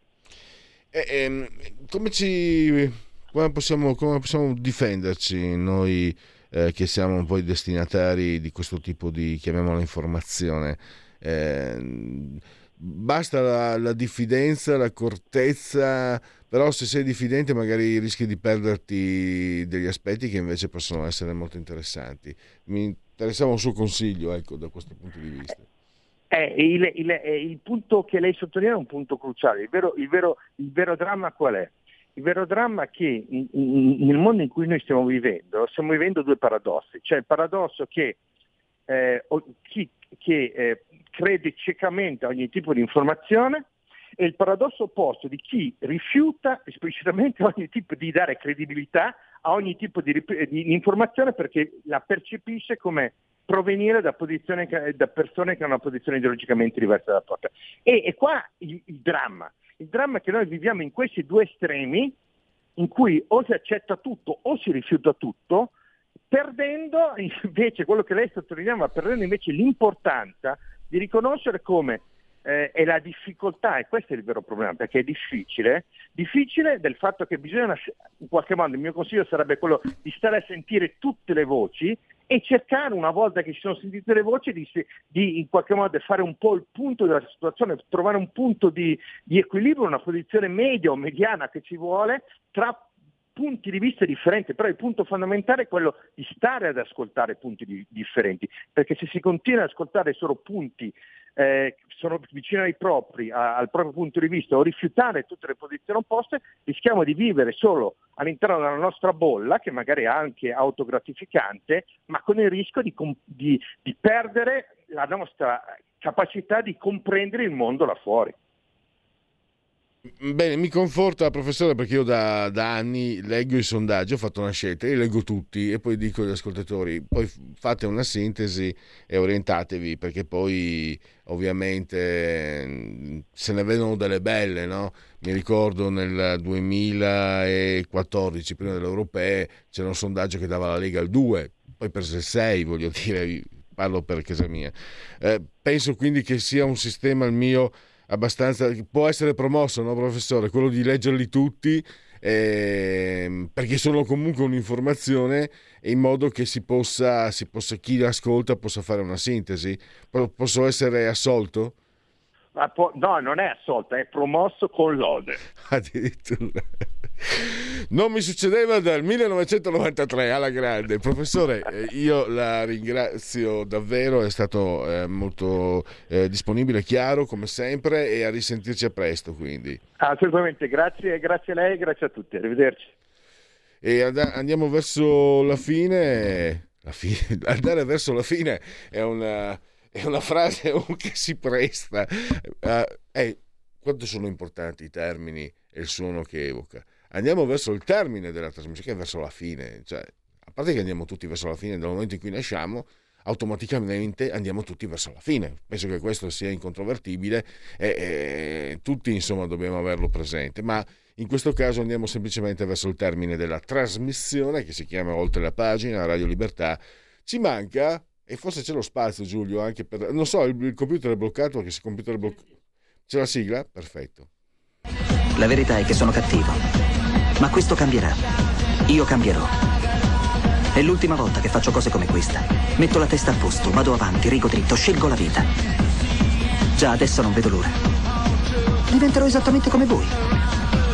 Eh, ehm, come, ci, come, possiamo, come possiamo difenderci noi eh, che siamo un po' i destinatari di questo tipo di, chiamiamola, informazione? Eh, basta la, la, diffidenza, l'accortezza, però se sei diffidente magari rischi di perderti degli aspetti che invece possono essere molto interessanti. Mi interessava un suo consiglio ecco, da questo punto di vista. Eh, il, il, il, punto che lei sottolinea è un punto cruciale. Il vero, il vero, vero dramma qual è? Il vero dramma è che in, in, nel mondo in cui noi stiamo vivendo, stiamo vivendo due paradossi. C'è il paradosso che eh, chi che, eh, crede ciecamente a ogni tipo di informazione e il paradosso opposto di chi rifiuta esplicitamente (laughs) ogni tipo di dare credibilità a ogni tipo di, di informazione perché la percepisce come provenire da, da, persone che hanno una posizione ideologicamente diversa dalla propria. E, e qua il, il, dramma. Il dramma è che noi viviamo in questi due estremi in cui o si accetta tutto o si rifiuta tutto, perdendo (laughs) invece quello che lei sottolineava, perdendo invece l'importanza di riconoscere come eh, è la difficoltà, e questo è il vero problema, perché è difficile, difficile del fatto che bisogna, in qualche modo, il mio consiglio sarebbe quello di stare a sentire tutte le voci e cercare, una volta che ci sono sentite le voci, di, di in qualche modo fare un po' il punto della situazione, trovare un punto di, di equilibrio, una posizione media o mediana che ci vuole tra punti di vista differenti, però il punto fondamentale è quello di stare ad ascoltare punti di, differenti, perché se si continua ad ascoltare solo punti eh, sono vicini ai propri, a, al proprio punto di vista o rifiutare tutte le posizioni opposte, rischiamo di vivere solo all'interno della nostra bolla, che magari è anche autogratificante, ma con il rischio di, di, di perdere la nostra capacità di comprendere il mondo là fuori. Bene, mi conforta professore perché io da, da anni leggo i sondaggi, ho fatto una scelta, io leggo tutti e poi dico agli ascoltatori, poi fate una sintesi e orientatevi perché poi ovviamente mm, se ne vedono delle belle, no? Mi ricordo nel 2014, prima delle europee, c'era un sondaggio che dava la Lega al 2, poi prese il 6, voglio dire, parlo per casa mia. Eh, penso quindi che sia un sistema il mio abbastanza può essere promosso, no, professore? Quello di leggerli tutti ehm, perché sono comunque un'informazione in modo che si possa, si possa, chi ascolta possa fare una sintesi. Po- Posso essere assolto? Po- no, non è assolto, è promosso con lode. (laughs) Addirittura. Non mi succedeva dal 1993 alla grande. Professore, eh, io la ringrazio davvero, è stato eh, molto eh, disponibile, chiaro come sempre e a risentirci a presto quindi. Assolutamente, grazie, grazie a lei, grazie a tutti, arrivederci. E and- andiamo verso la fine. La fine (laughs) andare verso la fine è una, è una frase (laughs) che si presta. Uh, eh, quanto sono importanti i termini e il suono che evoca. Andiamo verso il termine della trasmissione, che è verso la fine. Cioè, a parte che andiamo tutti verso la fine, dal momento in cui nasciamo, automaticamente andiamo tutti verso la fine. Penso che questo sia incontrovertibile e, e tutti insomma dobbiamo averlo presente. Ma in questo caso andiamo semplicemente verso il termine della trasmissione che si chiama Oltre la pagina, Radio Libertà. Ci manca, e forse c'è lo spazio Giulio anche per... Non so, il, il computer è bloccato, perché se il computer è bloccato... C'è la sigla? Perfetto. La verità è che sono cattivo. Ma questo cambierà. Io cambierò. È l'ultima volta che faccio cose come questa. Metto la testa a posto, vado avanti, rigo dritto, scelgo la vita. Già adesso non vedo l'ora. Diventerò esattamente come voi.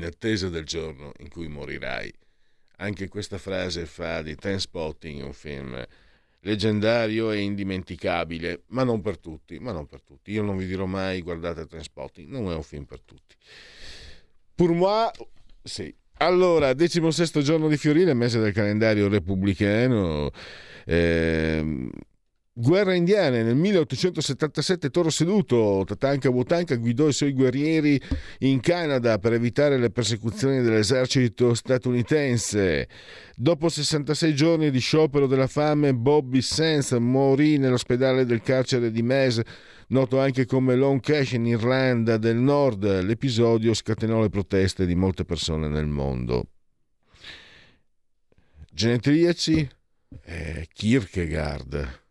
In attesa del giorno in cui morirai. Anche questa frase fa di Trainspotting un film leggendario e indimenticabile, ma non per tutti, ma non per tutti. Io non vi dirò mai guardate Trainspotting, non è un film per tutti. Pour moi, sì. Allora, decimo sesto giorno di Fiorile, mese del calendario repubblicano. ehm, Guerra indiane nel 1877 Toro Seduto, Tatanka Wotanka guidò i suoi guerrieri in Canada per evitare le persecuzioni dell'esercito statunitense. Dopo 66 giorni di sciopero della fame, Bobby Sands morì nell'ospedale del carcere di Mes, noto anche come Long Cash in Irlanda del Nord. L'episodio scatenò le proteste di molte persone nel mondo. Genetriaci, eh, Kierkegaard.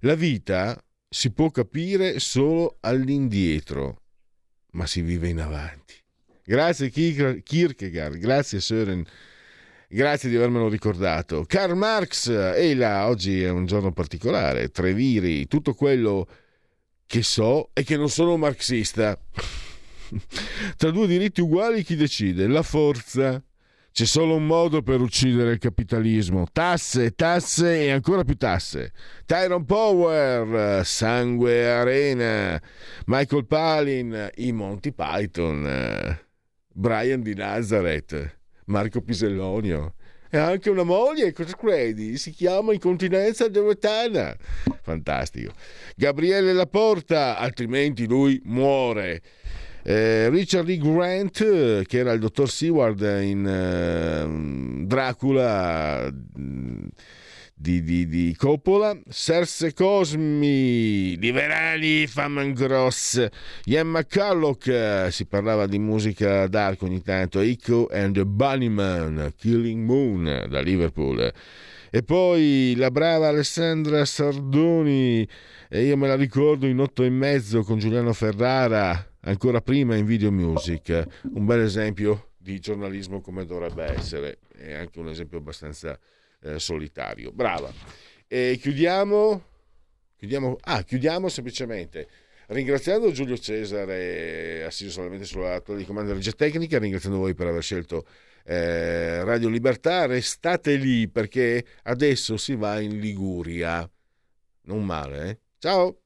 La vita si può capire solo all'indietro, ma si vive in avanti. Grazie Kier- Kierkegaard, grazie Søren, grazie di avermelo ricordato. Karl Marx, ehi là, oggi è un giorno particolare, Treviri, tutto quello che so è che non sono marxista. (laughs) Tra due diritti uguali chi decide? La forza. C'è solo un modo per uccidere il capitalismo. Tasse, tasse e ancora più tasse. Tyrone Power, Sangue Arena, Michael Palin, i Monty Python, Brian di Nazareth, Marco Pisellonio. E anche una moglie, cosa credi? Si chiama Incontinenza Devetana. Fantastico. Gabriele Laporta, altrimenti lui muore. Eh, Richard E. Grant, che era il dottor Seward in eh, Dracula di, di- di Coppola, Serse Cosmi, di Verani, Faman Gross, Ian McCulloch, eh, si parlava di musica dark ogni tanto, Echo and Bunnyman, Killing Moon da Liverpool. E poi la brava Alessandra Sardoni, e io me la ricordo in otto e mezzo con Giuliano Ferrara, ancora prima in Video Music, un bel esempio di giornalismo come dovrebbe essere, è anche un esempio abbastanza eh, solitario. Brava. E chiudiamo, chiudiamo, ah, chiudiamo semplicemente Ringraziando Giulio Cesare, assiso solamente sulla di comando di regia tecnica, ringraziando voi per aver scelto eh, Radio Libertà, restate lì perché adesso si va in Liguria. Non male, eh? Ciao!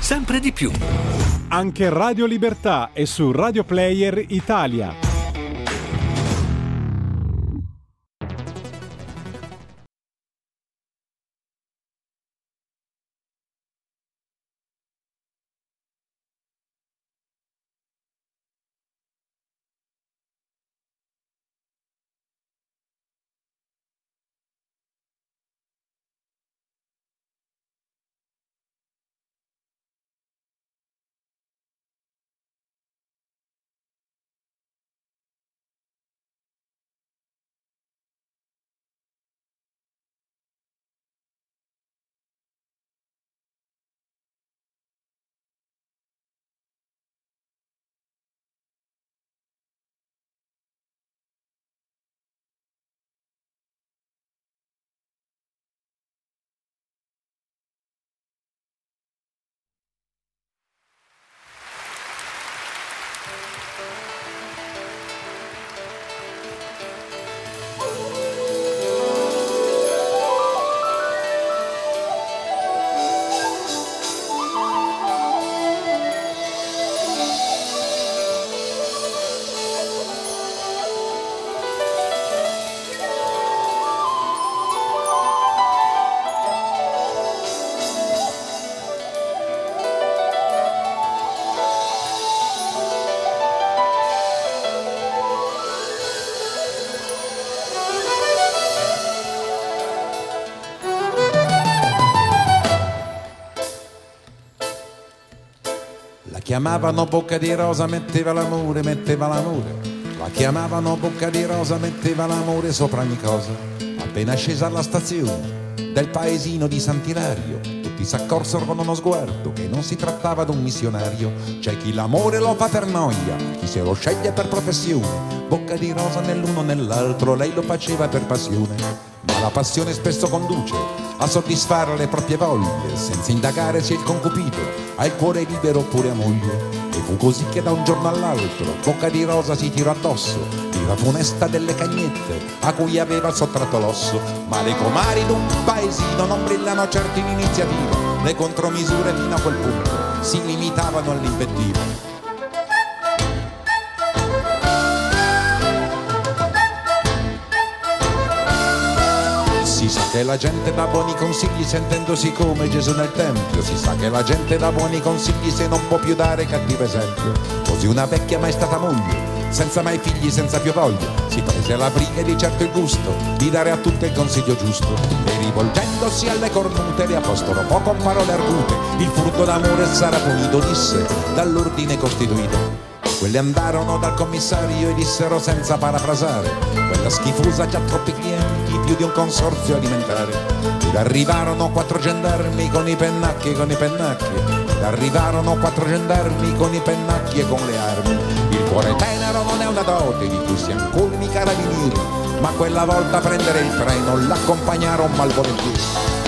sempre di più. Anche Radio Libertà è su Radio Player Italia. Chiamavano bocca di rosa, metteva l'amore, metteva l'amore. La chiamavano bocca di rosa, metteva l'amore sopra ogni cosa. Appena scesa alla stazione del paesino di Sant'Ilario, tutti s'accorsero con uno sguardo che non si trattava d'un missionario. C'è chi l'amore lo fa per noia, chi se lo sceglie per professione. Bocca di rosa nell'uno nell'altro, lei lo faceva per passione. Ma la passione spesso conduce a soddisfare le proprie voglie, senza indagare se il concupito ha il cuore libero oppure ha moglie. E fu così che da un giorno all'altro Bocca di Rosa si tirò addosso l'ira funesta delle cagnette a cui aveva sottratto l'osso. Ma le comari d'un paesino non brillano certo in iniziativa, le contromisure fino a quel punto si limitavano all'invettiva. Che la gente dà buoni consigli sentendosi come Gesù nel Tempio, si sa che la gente dà buoni consigli se non può più dare cattivo esempio. Così una vecchia mai stata moglie, senza mai figli, senza più voglia, si prese la briga di certo il gusto di dare a tutte il consiglio giusto. E rivolgendosi alle cornute le apostolo poco con parole argute, il furto d'amore sarà punito, disse, dall'ordine costituito. Quelle andarono dal commissario e dissero senza parafrasare Quella schifosa ha già troppi clienti, più di un consorzio alimentare. Ed arrivarono quattro gendarmi con i pennacchi, con i pennacchi. Ed arrivarono quattro gendarmi con i pennacchi e con le armi. Il cuore tenero non è una dote di cui siamo colmi carabinieri. Ma quella volta prendere il treno l'accompagnarono malvolentieri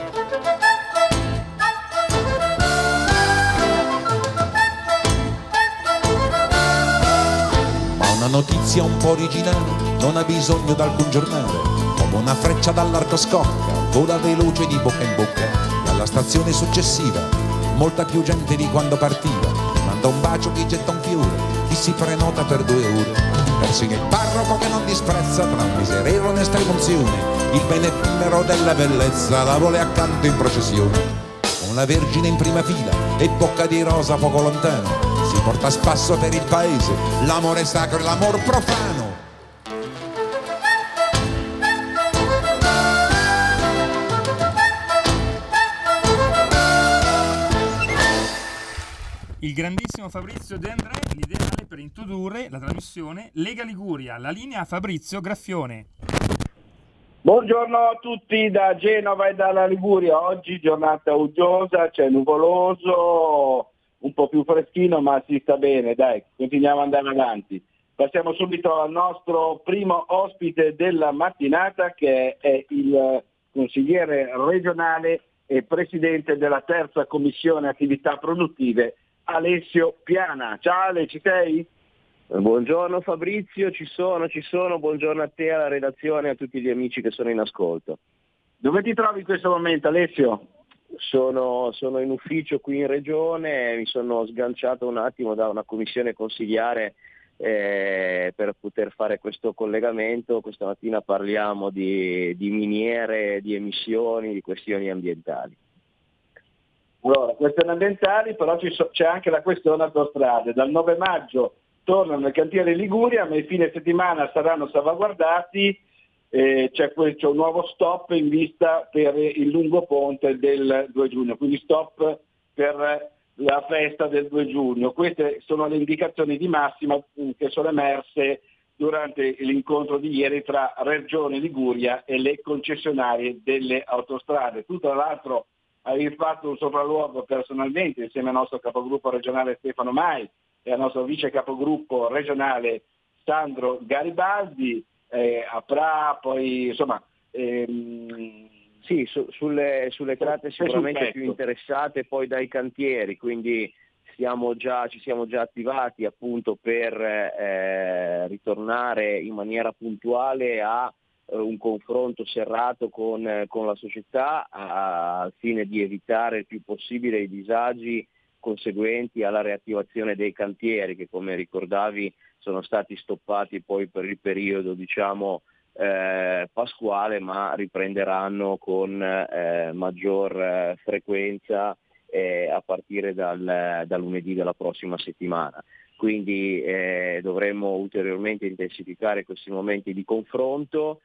Notizia un po' originale non ha bisogno d'alcun giornale. Come una freccia dall'arco scocca, vola veloce di bocca in bocca. E alla stazione successiva, molta più gente di quando partiva. Manda un bacio chi getta un fiore, chi si prenota per due ore. Persino il parroco che non disprezza tra un miserero e un'estremunzione. Il bene effimero della bellezza la vuole accanto in processione. Con la Vergine in prima fila e bocca di rosa poco lontano. Si porta a spasso per il paese l'amore sacro e l'amor profano. Il grandissimo Fabrizio De André, l'ideale per introdurre la trasmissione Lega Liguria, la linea a Fabrizio Graffione. Buongiorno a tutti da Genova e dalla Liguria. Oggi giornata uggiosa, c'è nuvoloso, un po' più freschino, ma si sta bene, dai, continuiamo ad andare avanti. Passiamo subito al nostro primo ospite della mattinata che è il consigliere regionale e presidente della terza commissione attività produttive Alessio Piana. Ciao Ale, ci sei? Buongiorno Fabrizio, ci sono, ci sono, buongiorno a te, alla redazione e a tutti gli amici che sono in ascolto. Dove ti trovi in questo momento Alessio? Sono, sono in ufficio qui in regione, mi sono sganciato un attimo da una commissione consigliare eh, per poter fare questo collegamento. Questa mattina parliamo di, di miniere, di emissioni, di questioni ambientali. Allora, questioni ambientali, però so- c'è anche la questione autostrade. Dal 9 maggio tornano i cantieri Liguria, ma i fine settimana saranno salvaguardati. Eh, c'è, que- c'è un nuovo stop in vista per il lungo ponte del 2 giugno, quindi stop per la festa del 2 giugno. Queste sono le indicazioni di massima che sono emerse durante l'incontro di ieri tra Regione Liguria e le concessionarie delle autostrade. Tu tra l'altro avevi fatto un sopralluogo personalmente insieme al nostro capogruppo regionale Stefano Mai e al nostro vice capogruppo regionale Sandro Garibaldi eh, a Pra, poi insomma... ehm, Sì, su- sulle, sulle tratte sicuramente più interessate poi dai cantieri, quindi siamo già- ci siamo già attivati appunto per eh, ritornare in maniera puntuale a eh, un confronto serrato con, eh, con la società al fine di evitare il più possibile i disagi conseguenti alla reattivazione dei cantieri che come ricordavi sono stati stoppati poi per il periodo diciamo eh, pasquale ma riprenderanno con eh, maggior eh, frequenza eh, a partire dal, da lunedì della prossima settimana. Quindi eh, dovremmo ulteriormente intensificare questi momenti di confronto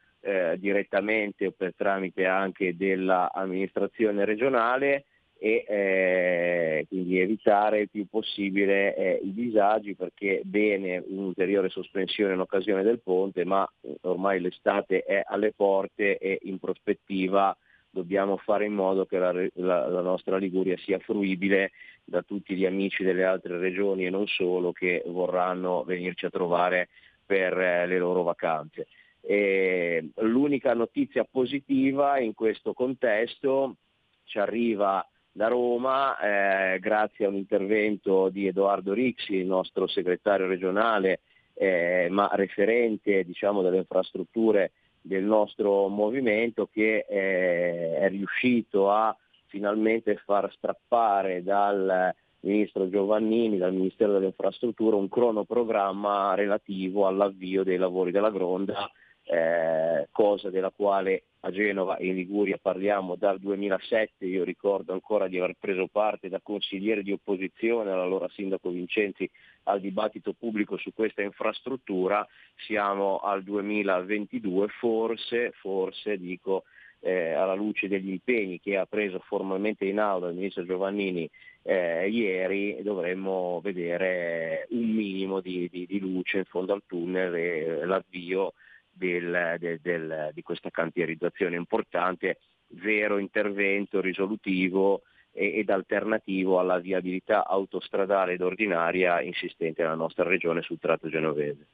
direttamente o per tramite anche dell'amministrazione regionale e eh, quindi evitare il più possibile eh, i disagi perché bene un'ulteriore sospensione in occasione del ponte, ma ormai l'estate è alle porte e in prospettiva dobbiamo fare in modo che la, la- la nostra Liguria sia fruibile da tutti gli amici delle altre regioni e non solo che vorranno venirci a trovare per eh, le loro vacanze. E l'unica notizia positiva in questo contesto ci arriva da Roma eh, grazie a un intervento di Edoardo Rixi, il nostro segretario regionale, eh, ma referente diciamo, delle infrastrutture del nostro movimento, che eh, è riuscito a finalmente far strappare dal ministro Giovannini, dal Ministero delle Infrastrutture, un cronoprogramma relativo all'avvio dei lavori della Gronda, eh, cosa della quale a Genova e in Liguria parliamo dal 2007, io ricordo ancora di aver preso parte da consigliere di opposizione all'allora sindaco Vincenzi al dibattito pubblico su questa infrastruttura, siamo al 2022, forse, forse dico, eh, alla luce degli impegni che ha preso formalmente in aula il ministro Giovannini eh, ieri, dovremmo vedere un minimo di, di- di luce in fondo al tunnel e l'avvio del- del- del- di questa cantierizzazione importante, vero intervento risolutivo ed alternativo alla viabilità autostradale ed ordinaria insistente nella nostra regione sul tratto genovese.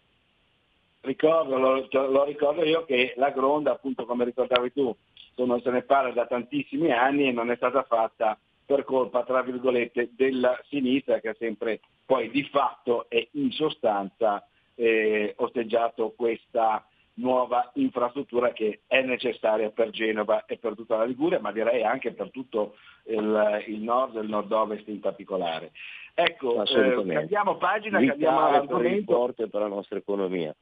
Ricordo, lo, lo ricordo io che la Gronda, appunto come ricordavi tu, non se ne parla da tantissimi anni e non è stata fatta per colpa, tra virgolette, della sinistra che ha sempre poi di fatto e in sostanza eh, osteggiato questa nuova infrastruttura che è necessaria per Genova e per tutta la Liguria, ma direi anche per tutto il, il nord e il nord-ovest in particolare. Ecco, eh, cambiamo pagina, Vitale cambiamo argomento. porto e per la nostra economia.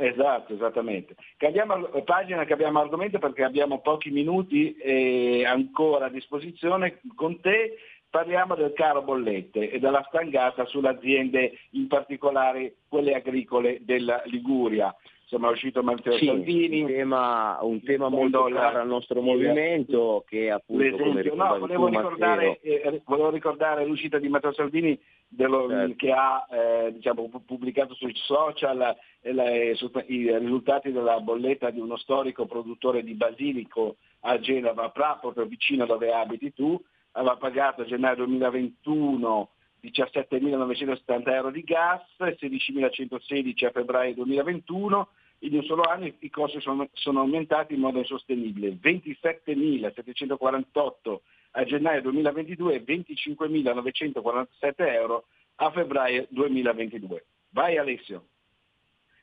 Esatto, esattamente. Cambiamo ar- pagina, cambiamo argomento perché abbiamo pochi minuti eh, ancora a disposizione con te. Parliamo del caro bollette e della stangata sulle aziende, in particolare quelle agricole della Liguria. Insomma è uscito Matteo Sì, Salvini. un tema, un tema molto caro al nostro movimento che appunto come no, volevo ricordare, Matteo, eh, volevo ricordare l'uscita di Matteo Salvini dello- Certo. che ha eh, diciamo, pu- pubblicato sui social eh, eh, i risultati della bolletta di uno storico produttore di basilico a Genova, Pra, proprio vicino dove abiti tu, aveva pagato a gennaio 2021 17.970 euro di gas, 16.116 a febbraio 2021, in un solo anno i costi sono, sono aumentati in modo insostenibile, 27.748 a gennaio 2022 e 25.947 euro a febbraio 2022. Vai Alessio.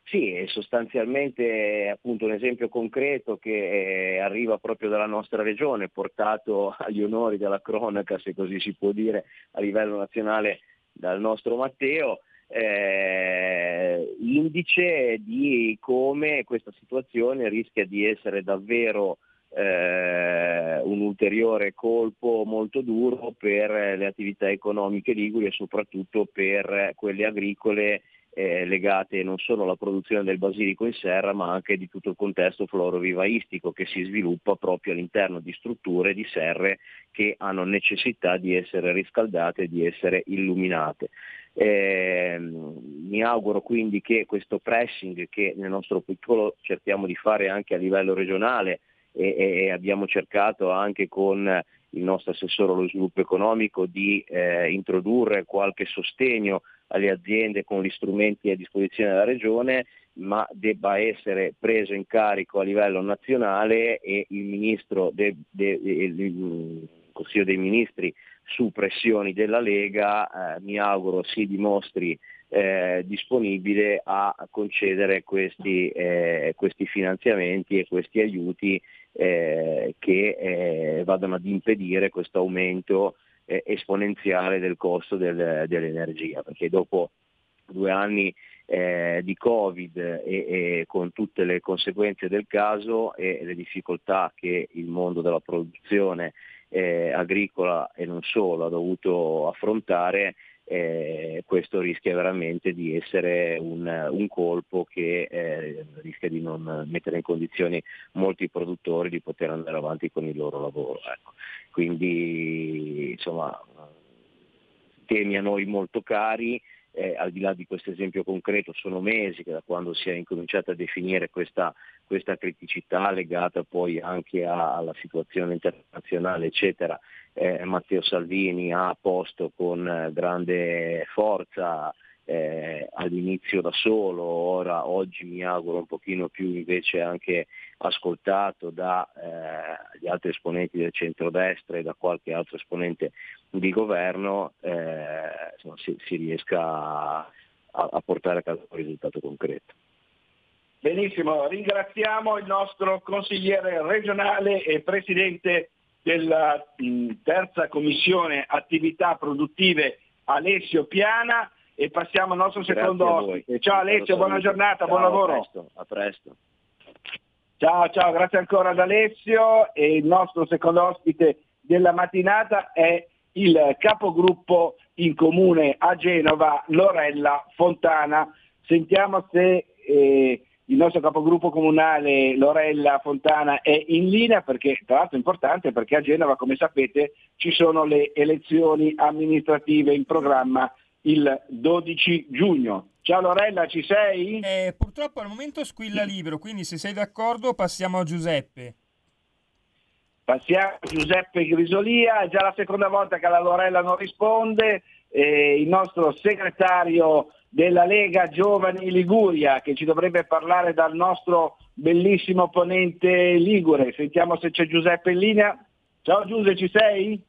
Sì, è sostanzialmente appunto un esempio concreto che eh, arriva proprio dalla nostra regione, portato agli onori della cronaca, se così si può dire, a livello nazionale dal nostro Matteo, eh, indice di come questa situazione rischia di essere davvero eh, un ulteriore colpo molto duro per le attività economiche liguri e soprattutto per quelle agricole eh, legate non solo alla produzione del basilico in serra ma anche di tutto il contesto florovivaistico che si sviluppa proprio all'interno di strutture di serre che hanno necessità di essere riscaldate di essere illuminate. Eh, mi auguro quindi che questo pressing che nel nostro piccolo cerchiamo di fare anche a livello regionale e, e abbiamo cercato anche con il nostro assessore allo sviluppo economico di eh, introdurre qualche sostegno alle aziende con gli strumenti a disposizione della regione, ma debba essere preso in carico a livello nazionale e il ministro de- de- il- il Consiglio dei Ministri su pressioni della Lega eh, mi auguro si dimostri eh, disponibile a concedere questi, eh, questi finanziamenti e questi aiuti eh, che eh, vadano ad impedire questo aumento eh, esponenziale del costo del- dell'energia, perché dopo due anni eh, di Covid e, e con tutte le conseguenze del caso e le difficoltà che il mondo della produzione eh, agricola e non solo ha dovuto affrontare, eh, questo rischia veramente di essere un, un colpo che eh, rischia di non mettere in condizioni molti produttori di poter andare avanti con il loro lavoro. ecco. Quindi insomma temi a noi molto cari, eh, al di là di questo esempio concreto sono mesi che da quando si è incominciata a definire questa, questa criticità legata poi anche a- alla situazione internazionale eccetera, eh, Matteo Salvini ha posto con eh, grande forza eh, all'inizio da solo, ora oggi mi auguro un pochino più invece anche ascoltato dagli altri esponenti del centrodestra e da qualche altro esponente di governo, eh, insomma, si, si riesca a, a portare a casa un risultato concreto. Benissimo, ringraziamo il nostro consigliere regionale e presidente della terza commissione attività produttive Alessio Piana e passiamo al nostro secondo ospite. Ciao Alessio, buona giornata, Ciao, buon lavoro. A presto. A presto. Ciao, ciao, grazie ancora ad Alessio e il nostro secondo ospite della mattinata è il capogruppo in comune a Genova, Lorella Fontana. Sentiamo se eh, il nostro capogruppo comunale Lorella Fontana è in linea perché tra l'altro è importante perché a Genova come sapete ci sono le elezioni amministrative in programma il 12 giugno. Ciao Lorella, ci sei? Eh, purtroppo al momento squilla libero, quindi se sei d'accordo passiamo a Giuseppe. Passiamo a Giuseppe Grisolia, è già la seconda volta che la Lorella non risponde, eh, il nostro segretario della Lega Giovani Liguria che ci dovrebbe parlare dal nostro bellissimo opponente Ligure. Sentiamo se c'è Giuseppe in linea. Ciao Giuseppe, ci sei?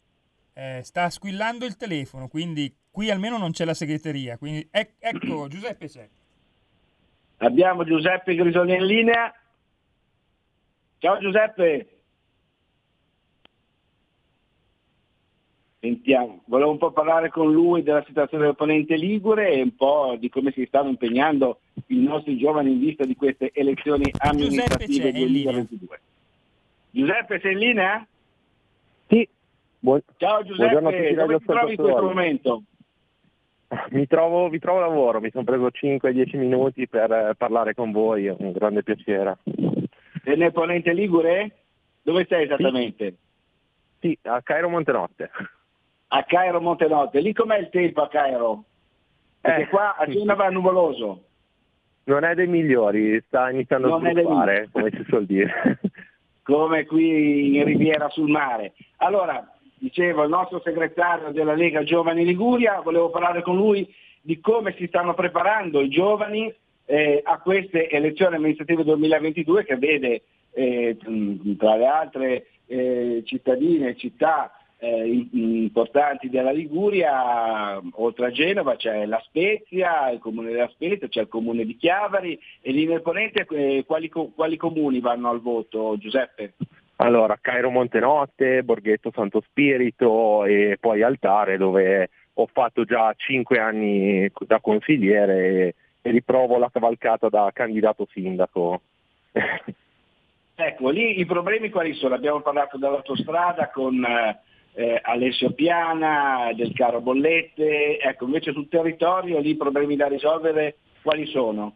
Eh, sta squillando il telefono, quindi qui almeno non c'è la segreteria. Quindi ec- ecco, Giuseppe c'è. Abbiamo Giuseppe Grisolia in linea. Ciao Giuseppe. Sentiamo, volevo un po' parlare con lui della situazione dell'opponente Ligure e un po' di come si stanno impegnando i nostri giovani in vista di queste elezioni amministrative linea. 2022. Giuseppe, sei in linea? Sì. Buon- Ciao Giuseppe, dove ti trovi in questo momento? Mi trovo, vi trovo lavoro, mi sono preso 5-10 minuti per eh, parlare con voi, è un grande piacere. Sei l'opponente Ligure? Dove sei esattamente? Sì, a Cairo Montenotte. A Cairo Montenotte. Lì com'è il tempo a Cairo? Perché Eh, qua a Genova è nuvoloso. Non è dei migliori, sta iniziando Non a sbuffare, come si suol dire. come qui in Riviera sul Mare. Allora, dicevo, il nostro segretario della Lega Giovani Liguria, volevo parlare con lui di come si stanno preparando i giovani eh, a queste elezioni amministrative 2022 che vede eh, tra le altre eh, cittadine e città eh, importanti della Liguria, oltre a Genova c'è La Spezia, il comune della Spezia, c'è il comune di Chiavari e lì nel Ponente eh, quali, quali comuni vanno al voto, Giuseppe? Allora, Cairo Montenotte, Borghetto Santo Spirito e poi Altare dove ho fatto già 5 anni da consigliere e, riprovo la cavalcata da candidato sindaco. (laughs) Ecco, lì i problemi quali sono? Abbiamo parlato dell'autostrada con eh, Alessio Piana, del caro bollette, ecco, invece sul territorio lì i problemi da risolvere quali sono?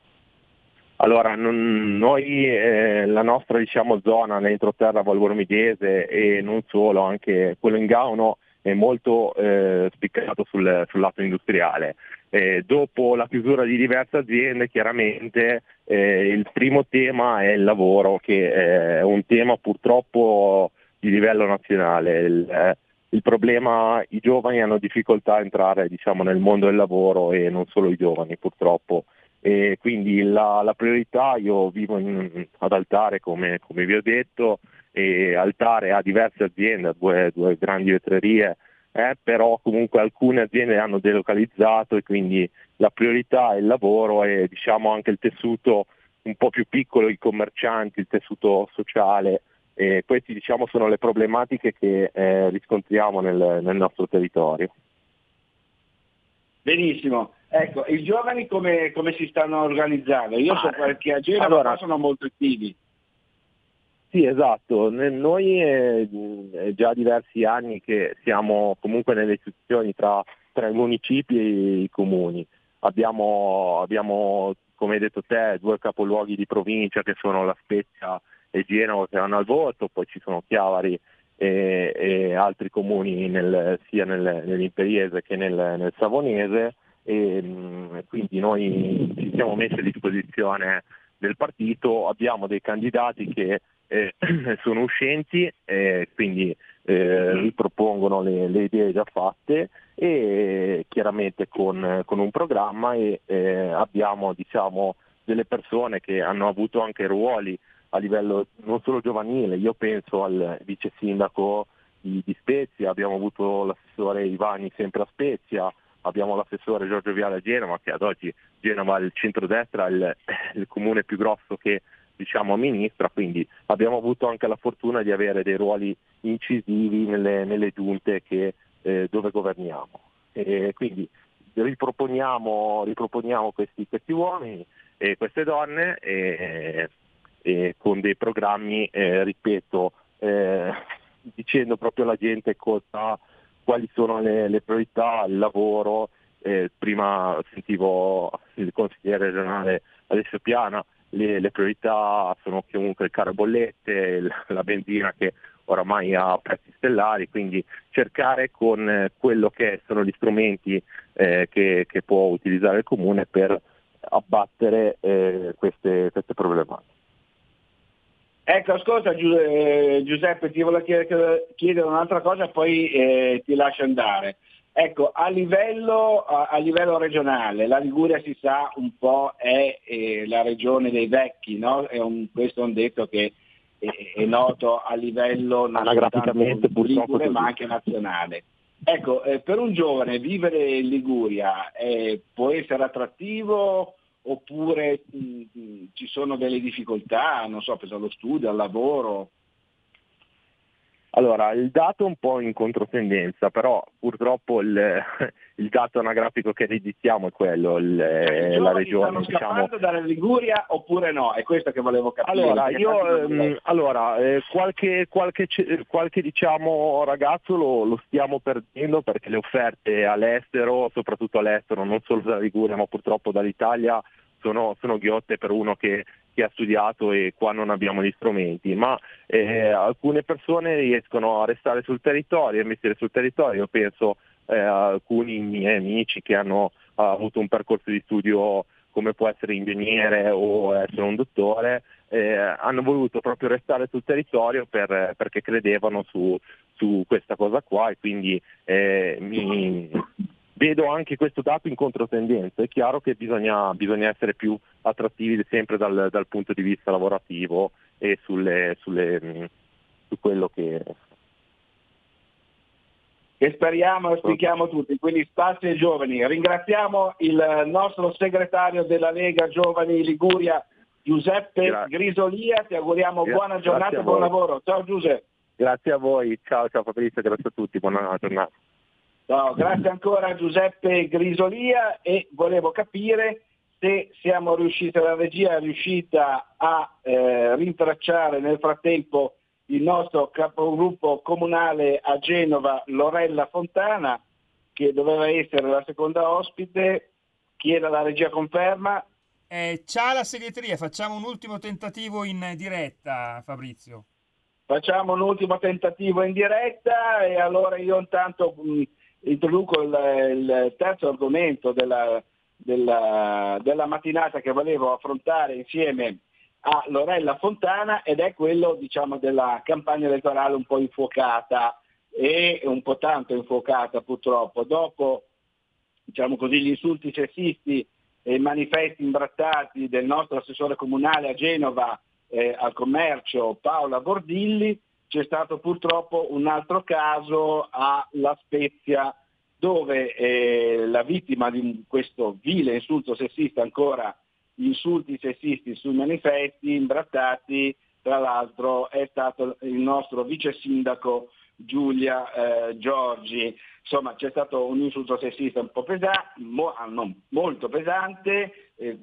Allora, non- noi, eh, la nostra diciamo, zona nell'entroterra Valbormidese e non solo, anche quello in Gauno è molto eh, spiccato sul, sul lato industriale. Eh, dopo la chiusura di diverse aziende, chiaramente eh, il primo tema è il lavoro, che è un tema purtroppo di livello nazionale. Il, eh, il problema, i giovani hanno difficoltà a entrare diciamo, nel mondo del lavoro e non solo i giovani purtroppo. E quindi la, la priorità, io vivo in- ad Altare come, come vi ho detto, e Altare ha diverse aziende, due, due grandi vetrerie, eh, però comunque alcune aziende hanno delocalizzato e quindi la priorità è il lavoro e diciamo anche il tessuto un po' più piccolo, i commercianti, il tessuto sociale. E queste diciamo sono le problematiche che eh, riscontriamo nel, nel nostro territorio. Benissimo, ecco, i giovani come, come si stanno organizzando? Io so che a Genova allora- sono molto attivi. Sì, esatto. Noi è, è già diversi anni che siamo comunque nelle istituzioni tra, tra i municipi e i comuni. Abbiamo, abbiamo, come hai detto te, due capoluoghi di provincia che sono La Spezia e Genova che vanno al voto, poi ci sono Chiavari e, e altri comuni nel- sia nel- nell'imperiese che nel, nel savonese e mh, quindi noi ci siamo messi a disposizione del partito, abbiamo dei candidati che eh, (clears throat) sono uscenti, eh, quindi eh, ripropongono le, le idee già fatte e chiaramente con, con un programma e eh, abbiamo diciamo, delle persone che hanno avuto anche ruoli a livello non solo giovanile, io penso al vice sindaco di, di Spezia, abbiamo avuto l'assessore Ivani sempre a Spezia, abbiamo l'assessore Giorgio Viale a Genova che ad oggi Genova è il centrodestra, il, il comune più grosso che diciamo amministra, quindi abbiamo avuto anche la fortuna di avere dei ruoli incisivi nelle, nelle giunte che, eh, dove governiamo. E quindi riproponiamo, riproponiamo questi, questi uomini e queste donne e, e con dei programmi, eh, ripeto, eh, dicendo proprio alla gente cosa, quali sono le, le priorità, il lavoro. Eh, prima sentivo il consigliere regionale Alessio Piana, le, le priorità sono comunque il caro bollette, la, benzina che oramai ha prezzi stellari, quindi cercare con eh, quello che sono gli strumenti eh, che, che può utilizzare il comune per abbattere eh, queste, queste problematiche. Ecco, ascolta eh, Giuseppe, ti volevo chiedere, un'altra cosa, poi eh, ti lascio andare. Ecco, a livello, a, a livello regionale, la Liguria si sa un po' è eh, la regione dei vecchi, no? È un- questo è un detto che è, è noto a livello Anagraficamente, purtroppo, ligure, ma anche nazionale. Ecco, eh, per un giovane vivere in Liguria eh, può essere attrattivo oppure mh, mh, ci sono delle difficoltà, non so, penso allo studio, al lavoro? Allora, il dato è un po' in controtendenza, però purtroppo il, (laughs) il dato anagrafico che ereditiamo è quello, il- I la regione stanno diciamo, scappando dalla Liguria oppure no? È questo che volevo capire. Allora, io, ehm, allora eh, qualche, qualche, qualche, diciamo, ragazzo lo, lo stiamo perdendo perché le offerte all'estero, soprattutto all'estero, non solo dalla Liguria ma purtroppo dall'Italia, sono, sono ghiotte per uno che, che ha studiato e qua non abbiamo gli strumenti, ma eh, alcune persone riescono a restare sul territorio, a investire sul territorio, io penso eh, alcuni miei amici che hanno ha avuto un percorso di studio come può essere ingegnere o essere un dottore, eh, hanno voluto proprio restare sul territorio per- perché credevano su, su questa cosa qua e quindi eh, mi- vedo anche questo dato in controtendenza. È chiaro che bisogna, bisogna essere più attrattivi sempre dal, dal punto di vista lavorativo e sulle- sulle, mh, su quello che, che speriamo e auspichiamo tutti, quindi spazio ai giovani. Ringraziamo il nostro segretario della Lega Giovani Liguria, Giuseppe Gra- Grisolia, ti auguriamo Gra- buona giornata grazie e buon lavoro. Ciao Giuseppe. Grazie a voi, ciao ciao Fabrizio, grazie a tutti, buona giornata. No, grazie ancora a Giuseppe Grisolia e volevo capire se siamo riusciti, la regia è riuscita a eh, rintracciare nel frattempo il nostro capogruppo comunale a Genova, Lorella Fontana, che doveva essere la seconda ospite. Chiede la regia conferma. Eh, c'ha la segreteria, facciamo un ultimo tentativo in diretta, Fabrizio. Facciamo un ultimo tentativo in diretta e allora io intanto mh, introduco il, il terzo argomento della, della- della mattinata che volevo affrontare insieme a Lorella Fontana ed è quello diciamo, della campagna elettorale un po' infuocata e un po' tanto infuocata purtroppo. Dopo diciamo così, gli insulti sessisti e i manifesti imbrattati del nostro assessore comunale a Genova eh, al commercio Paola Bordilli, c'è stato purtroppo un altro caso a La Spezia dove eh, la vittima di questo vile insulto sessista ancora gli insulti sessisti sui manifesti imbrattati, tra l'altro è stato il nostro vice sindaco Giulia eh, Giorgi. Insomma c'è stato un insulto sessista un po' pesante, molto pesante, eh,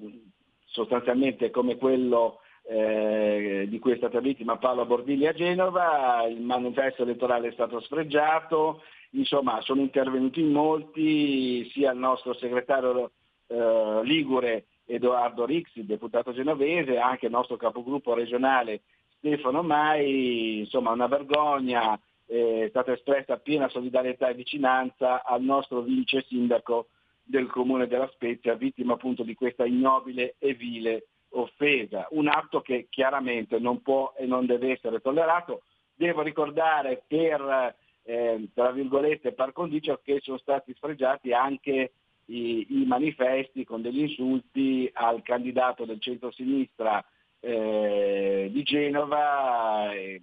sostanzialmente come quello eh, di cui è stata vittima Paolo Bordilli a Genova, il manifesto elettorale è stato sfregiato, insomma sono intervenuti in molti, sia il nostro segretario eh, Ligure Edoardo Rixi, deputato genovese, anche il nostro capogruppo regionale Stefano Mai, insomma una vergogna, eh, è stata espressa piena solidarietà e vicinanza al nostro vice sindaco del comune della Spezia, vittima appunto di questa ignobile e vile offesa, un atto che chiaramente non può e non deve essere tollerato. Devo ricordare per, eh, tra virgolette, par condicio che sono stati sfregiati anche i, i manifesti con degli insulti al candidato del centro-sinistra eh, di Genova eh,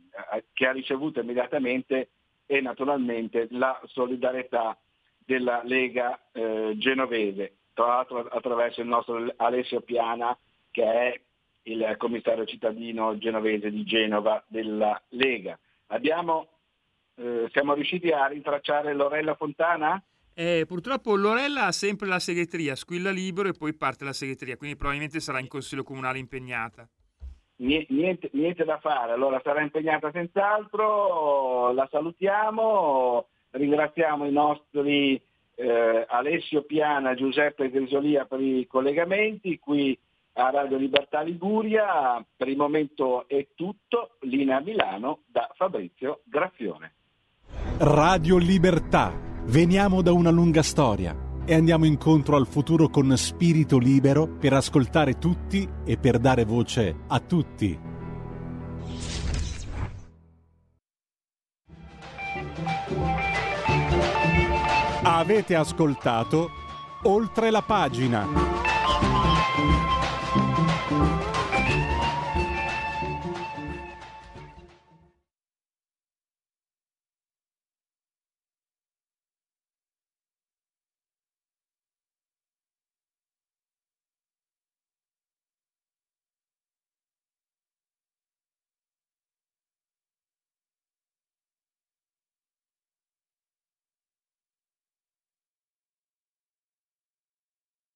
che ha ricevuto immediatamente e naturalmente la solidarietà della Lega eh, genovese, tra l'altro attraverso il nostro Alessio Piana che è il commissario cittadino genovese di Genova della Lega. Abbiamo, eh, siamo riusciti a rintracciare Lorella Fontana? Eh, purtroppo Lorella ha sempre la segreteria, squilla libero e poi parte la segreteria, quindi probabilmente sarà in consiglio comunale impegnata. Niente, niente, da fare, allora sarà impegnata senz'altro, la salutiamo, ringraziamo i nostri eh, Alessio Piana, Giuseppe Grisolia per i collegamenti, qui a Radio Libertà Liguria. Per il momento è tutto. Linea Milano da Fabrizio Graffione. Radio Libertà. Veniamo da una lunga storia e andiamo incontro al futuro con spirito libero per ascoltare tutti e per dare voce a tutti. Avete ascoltato oltre la pagina.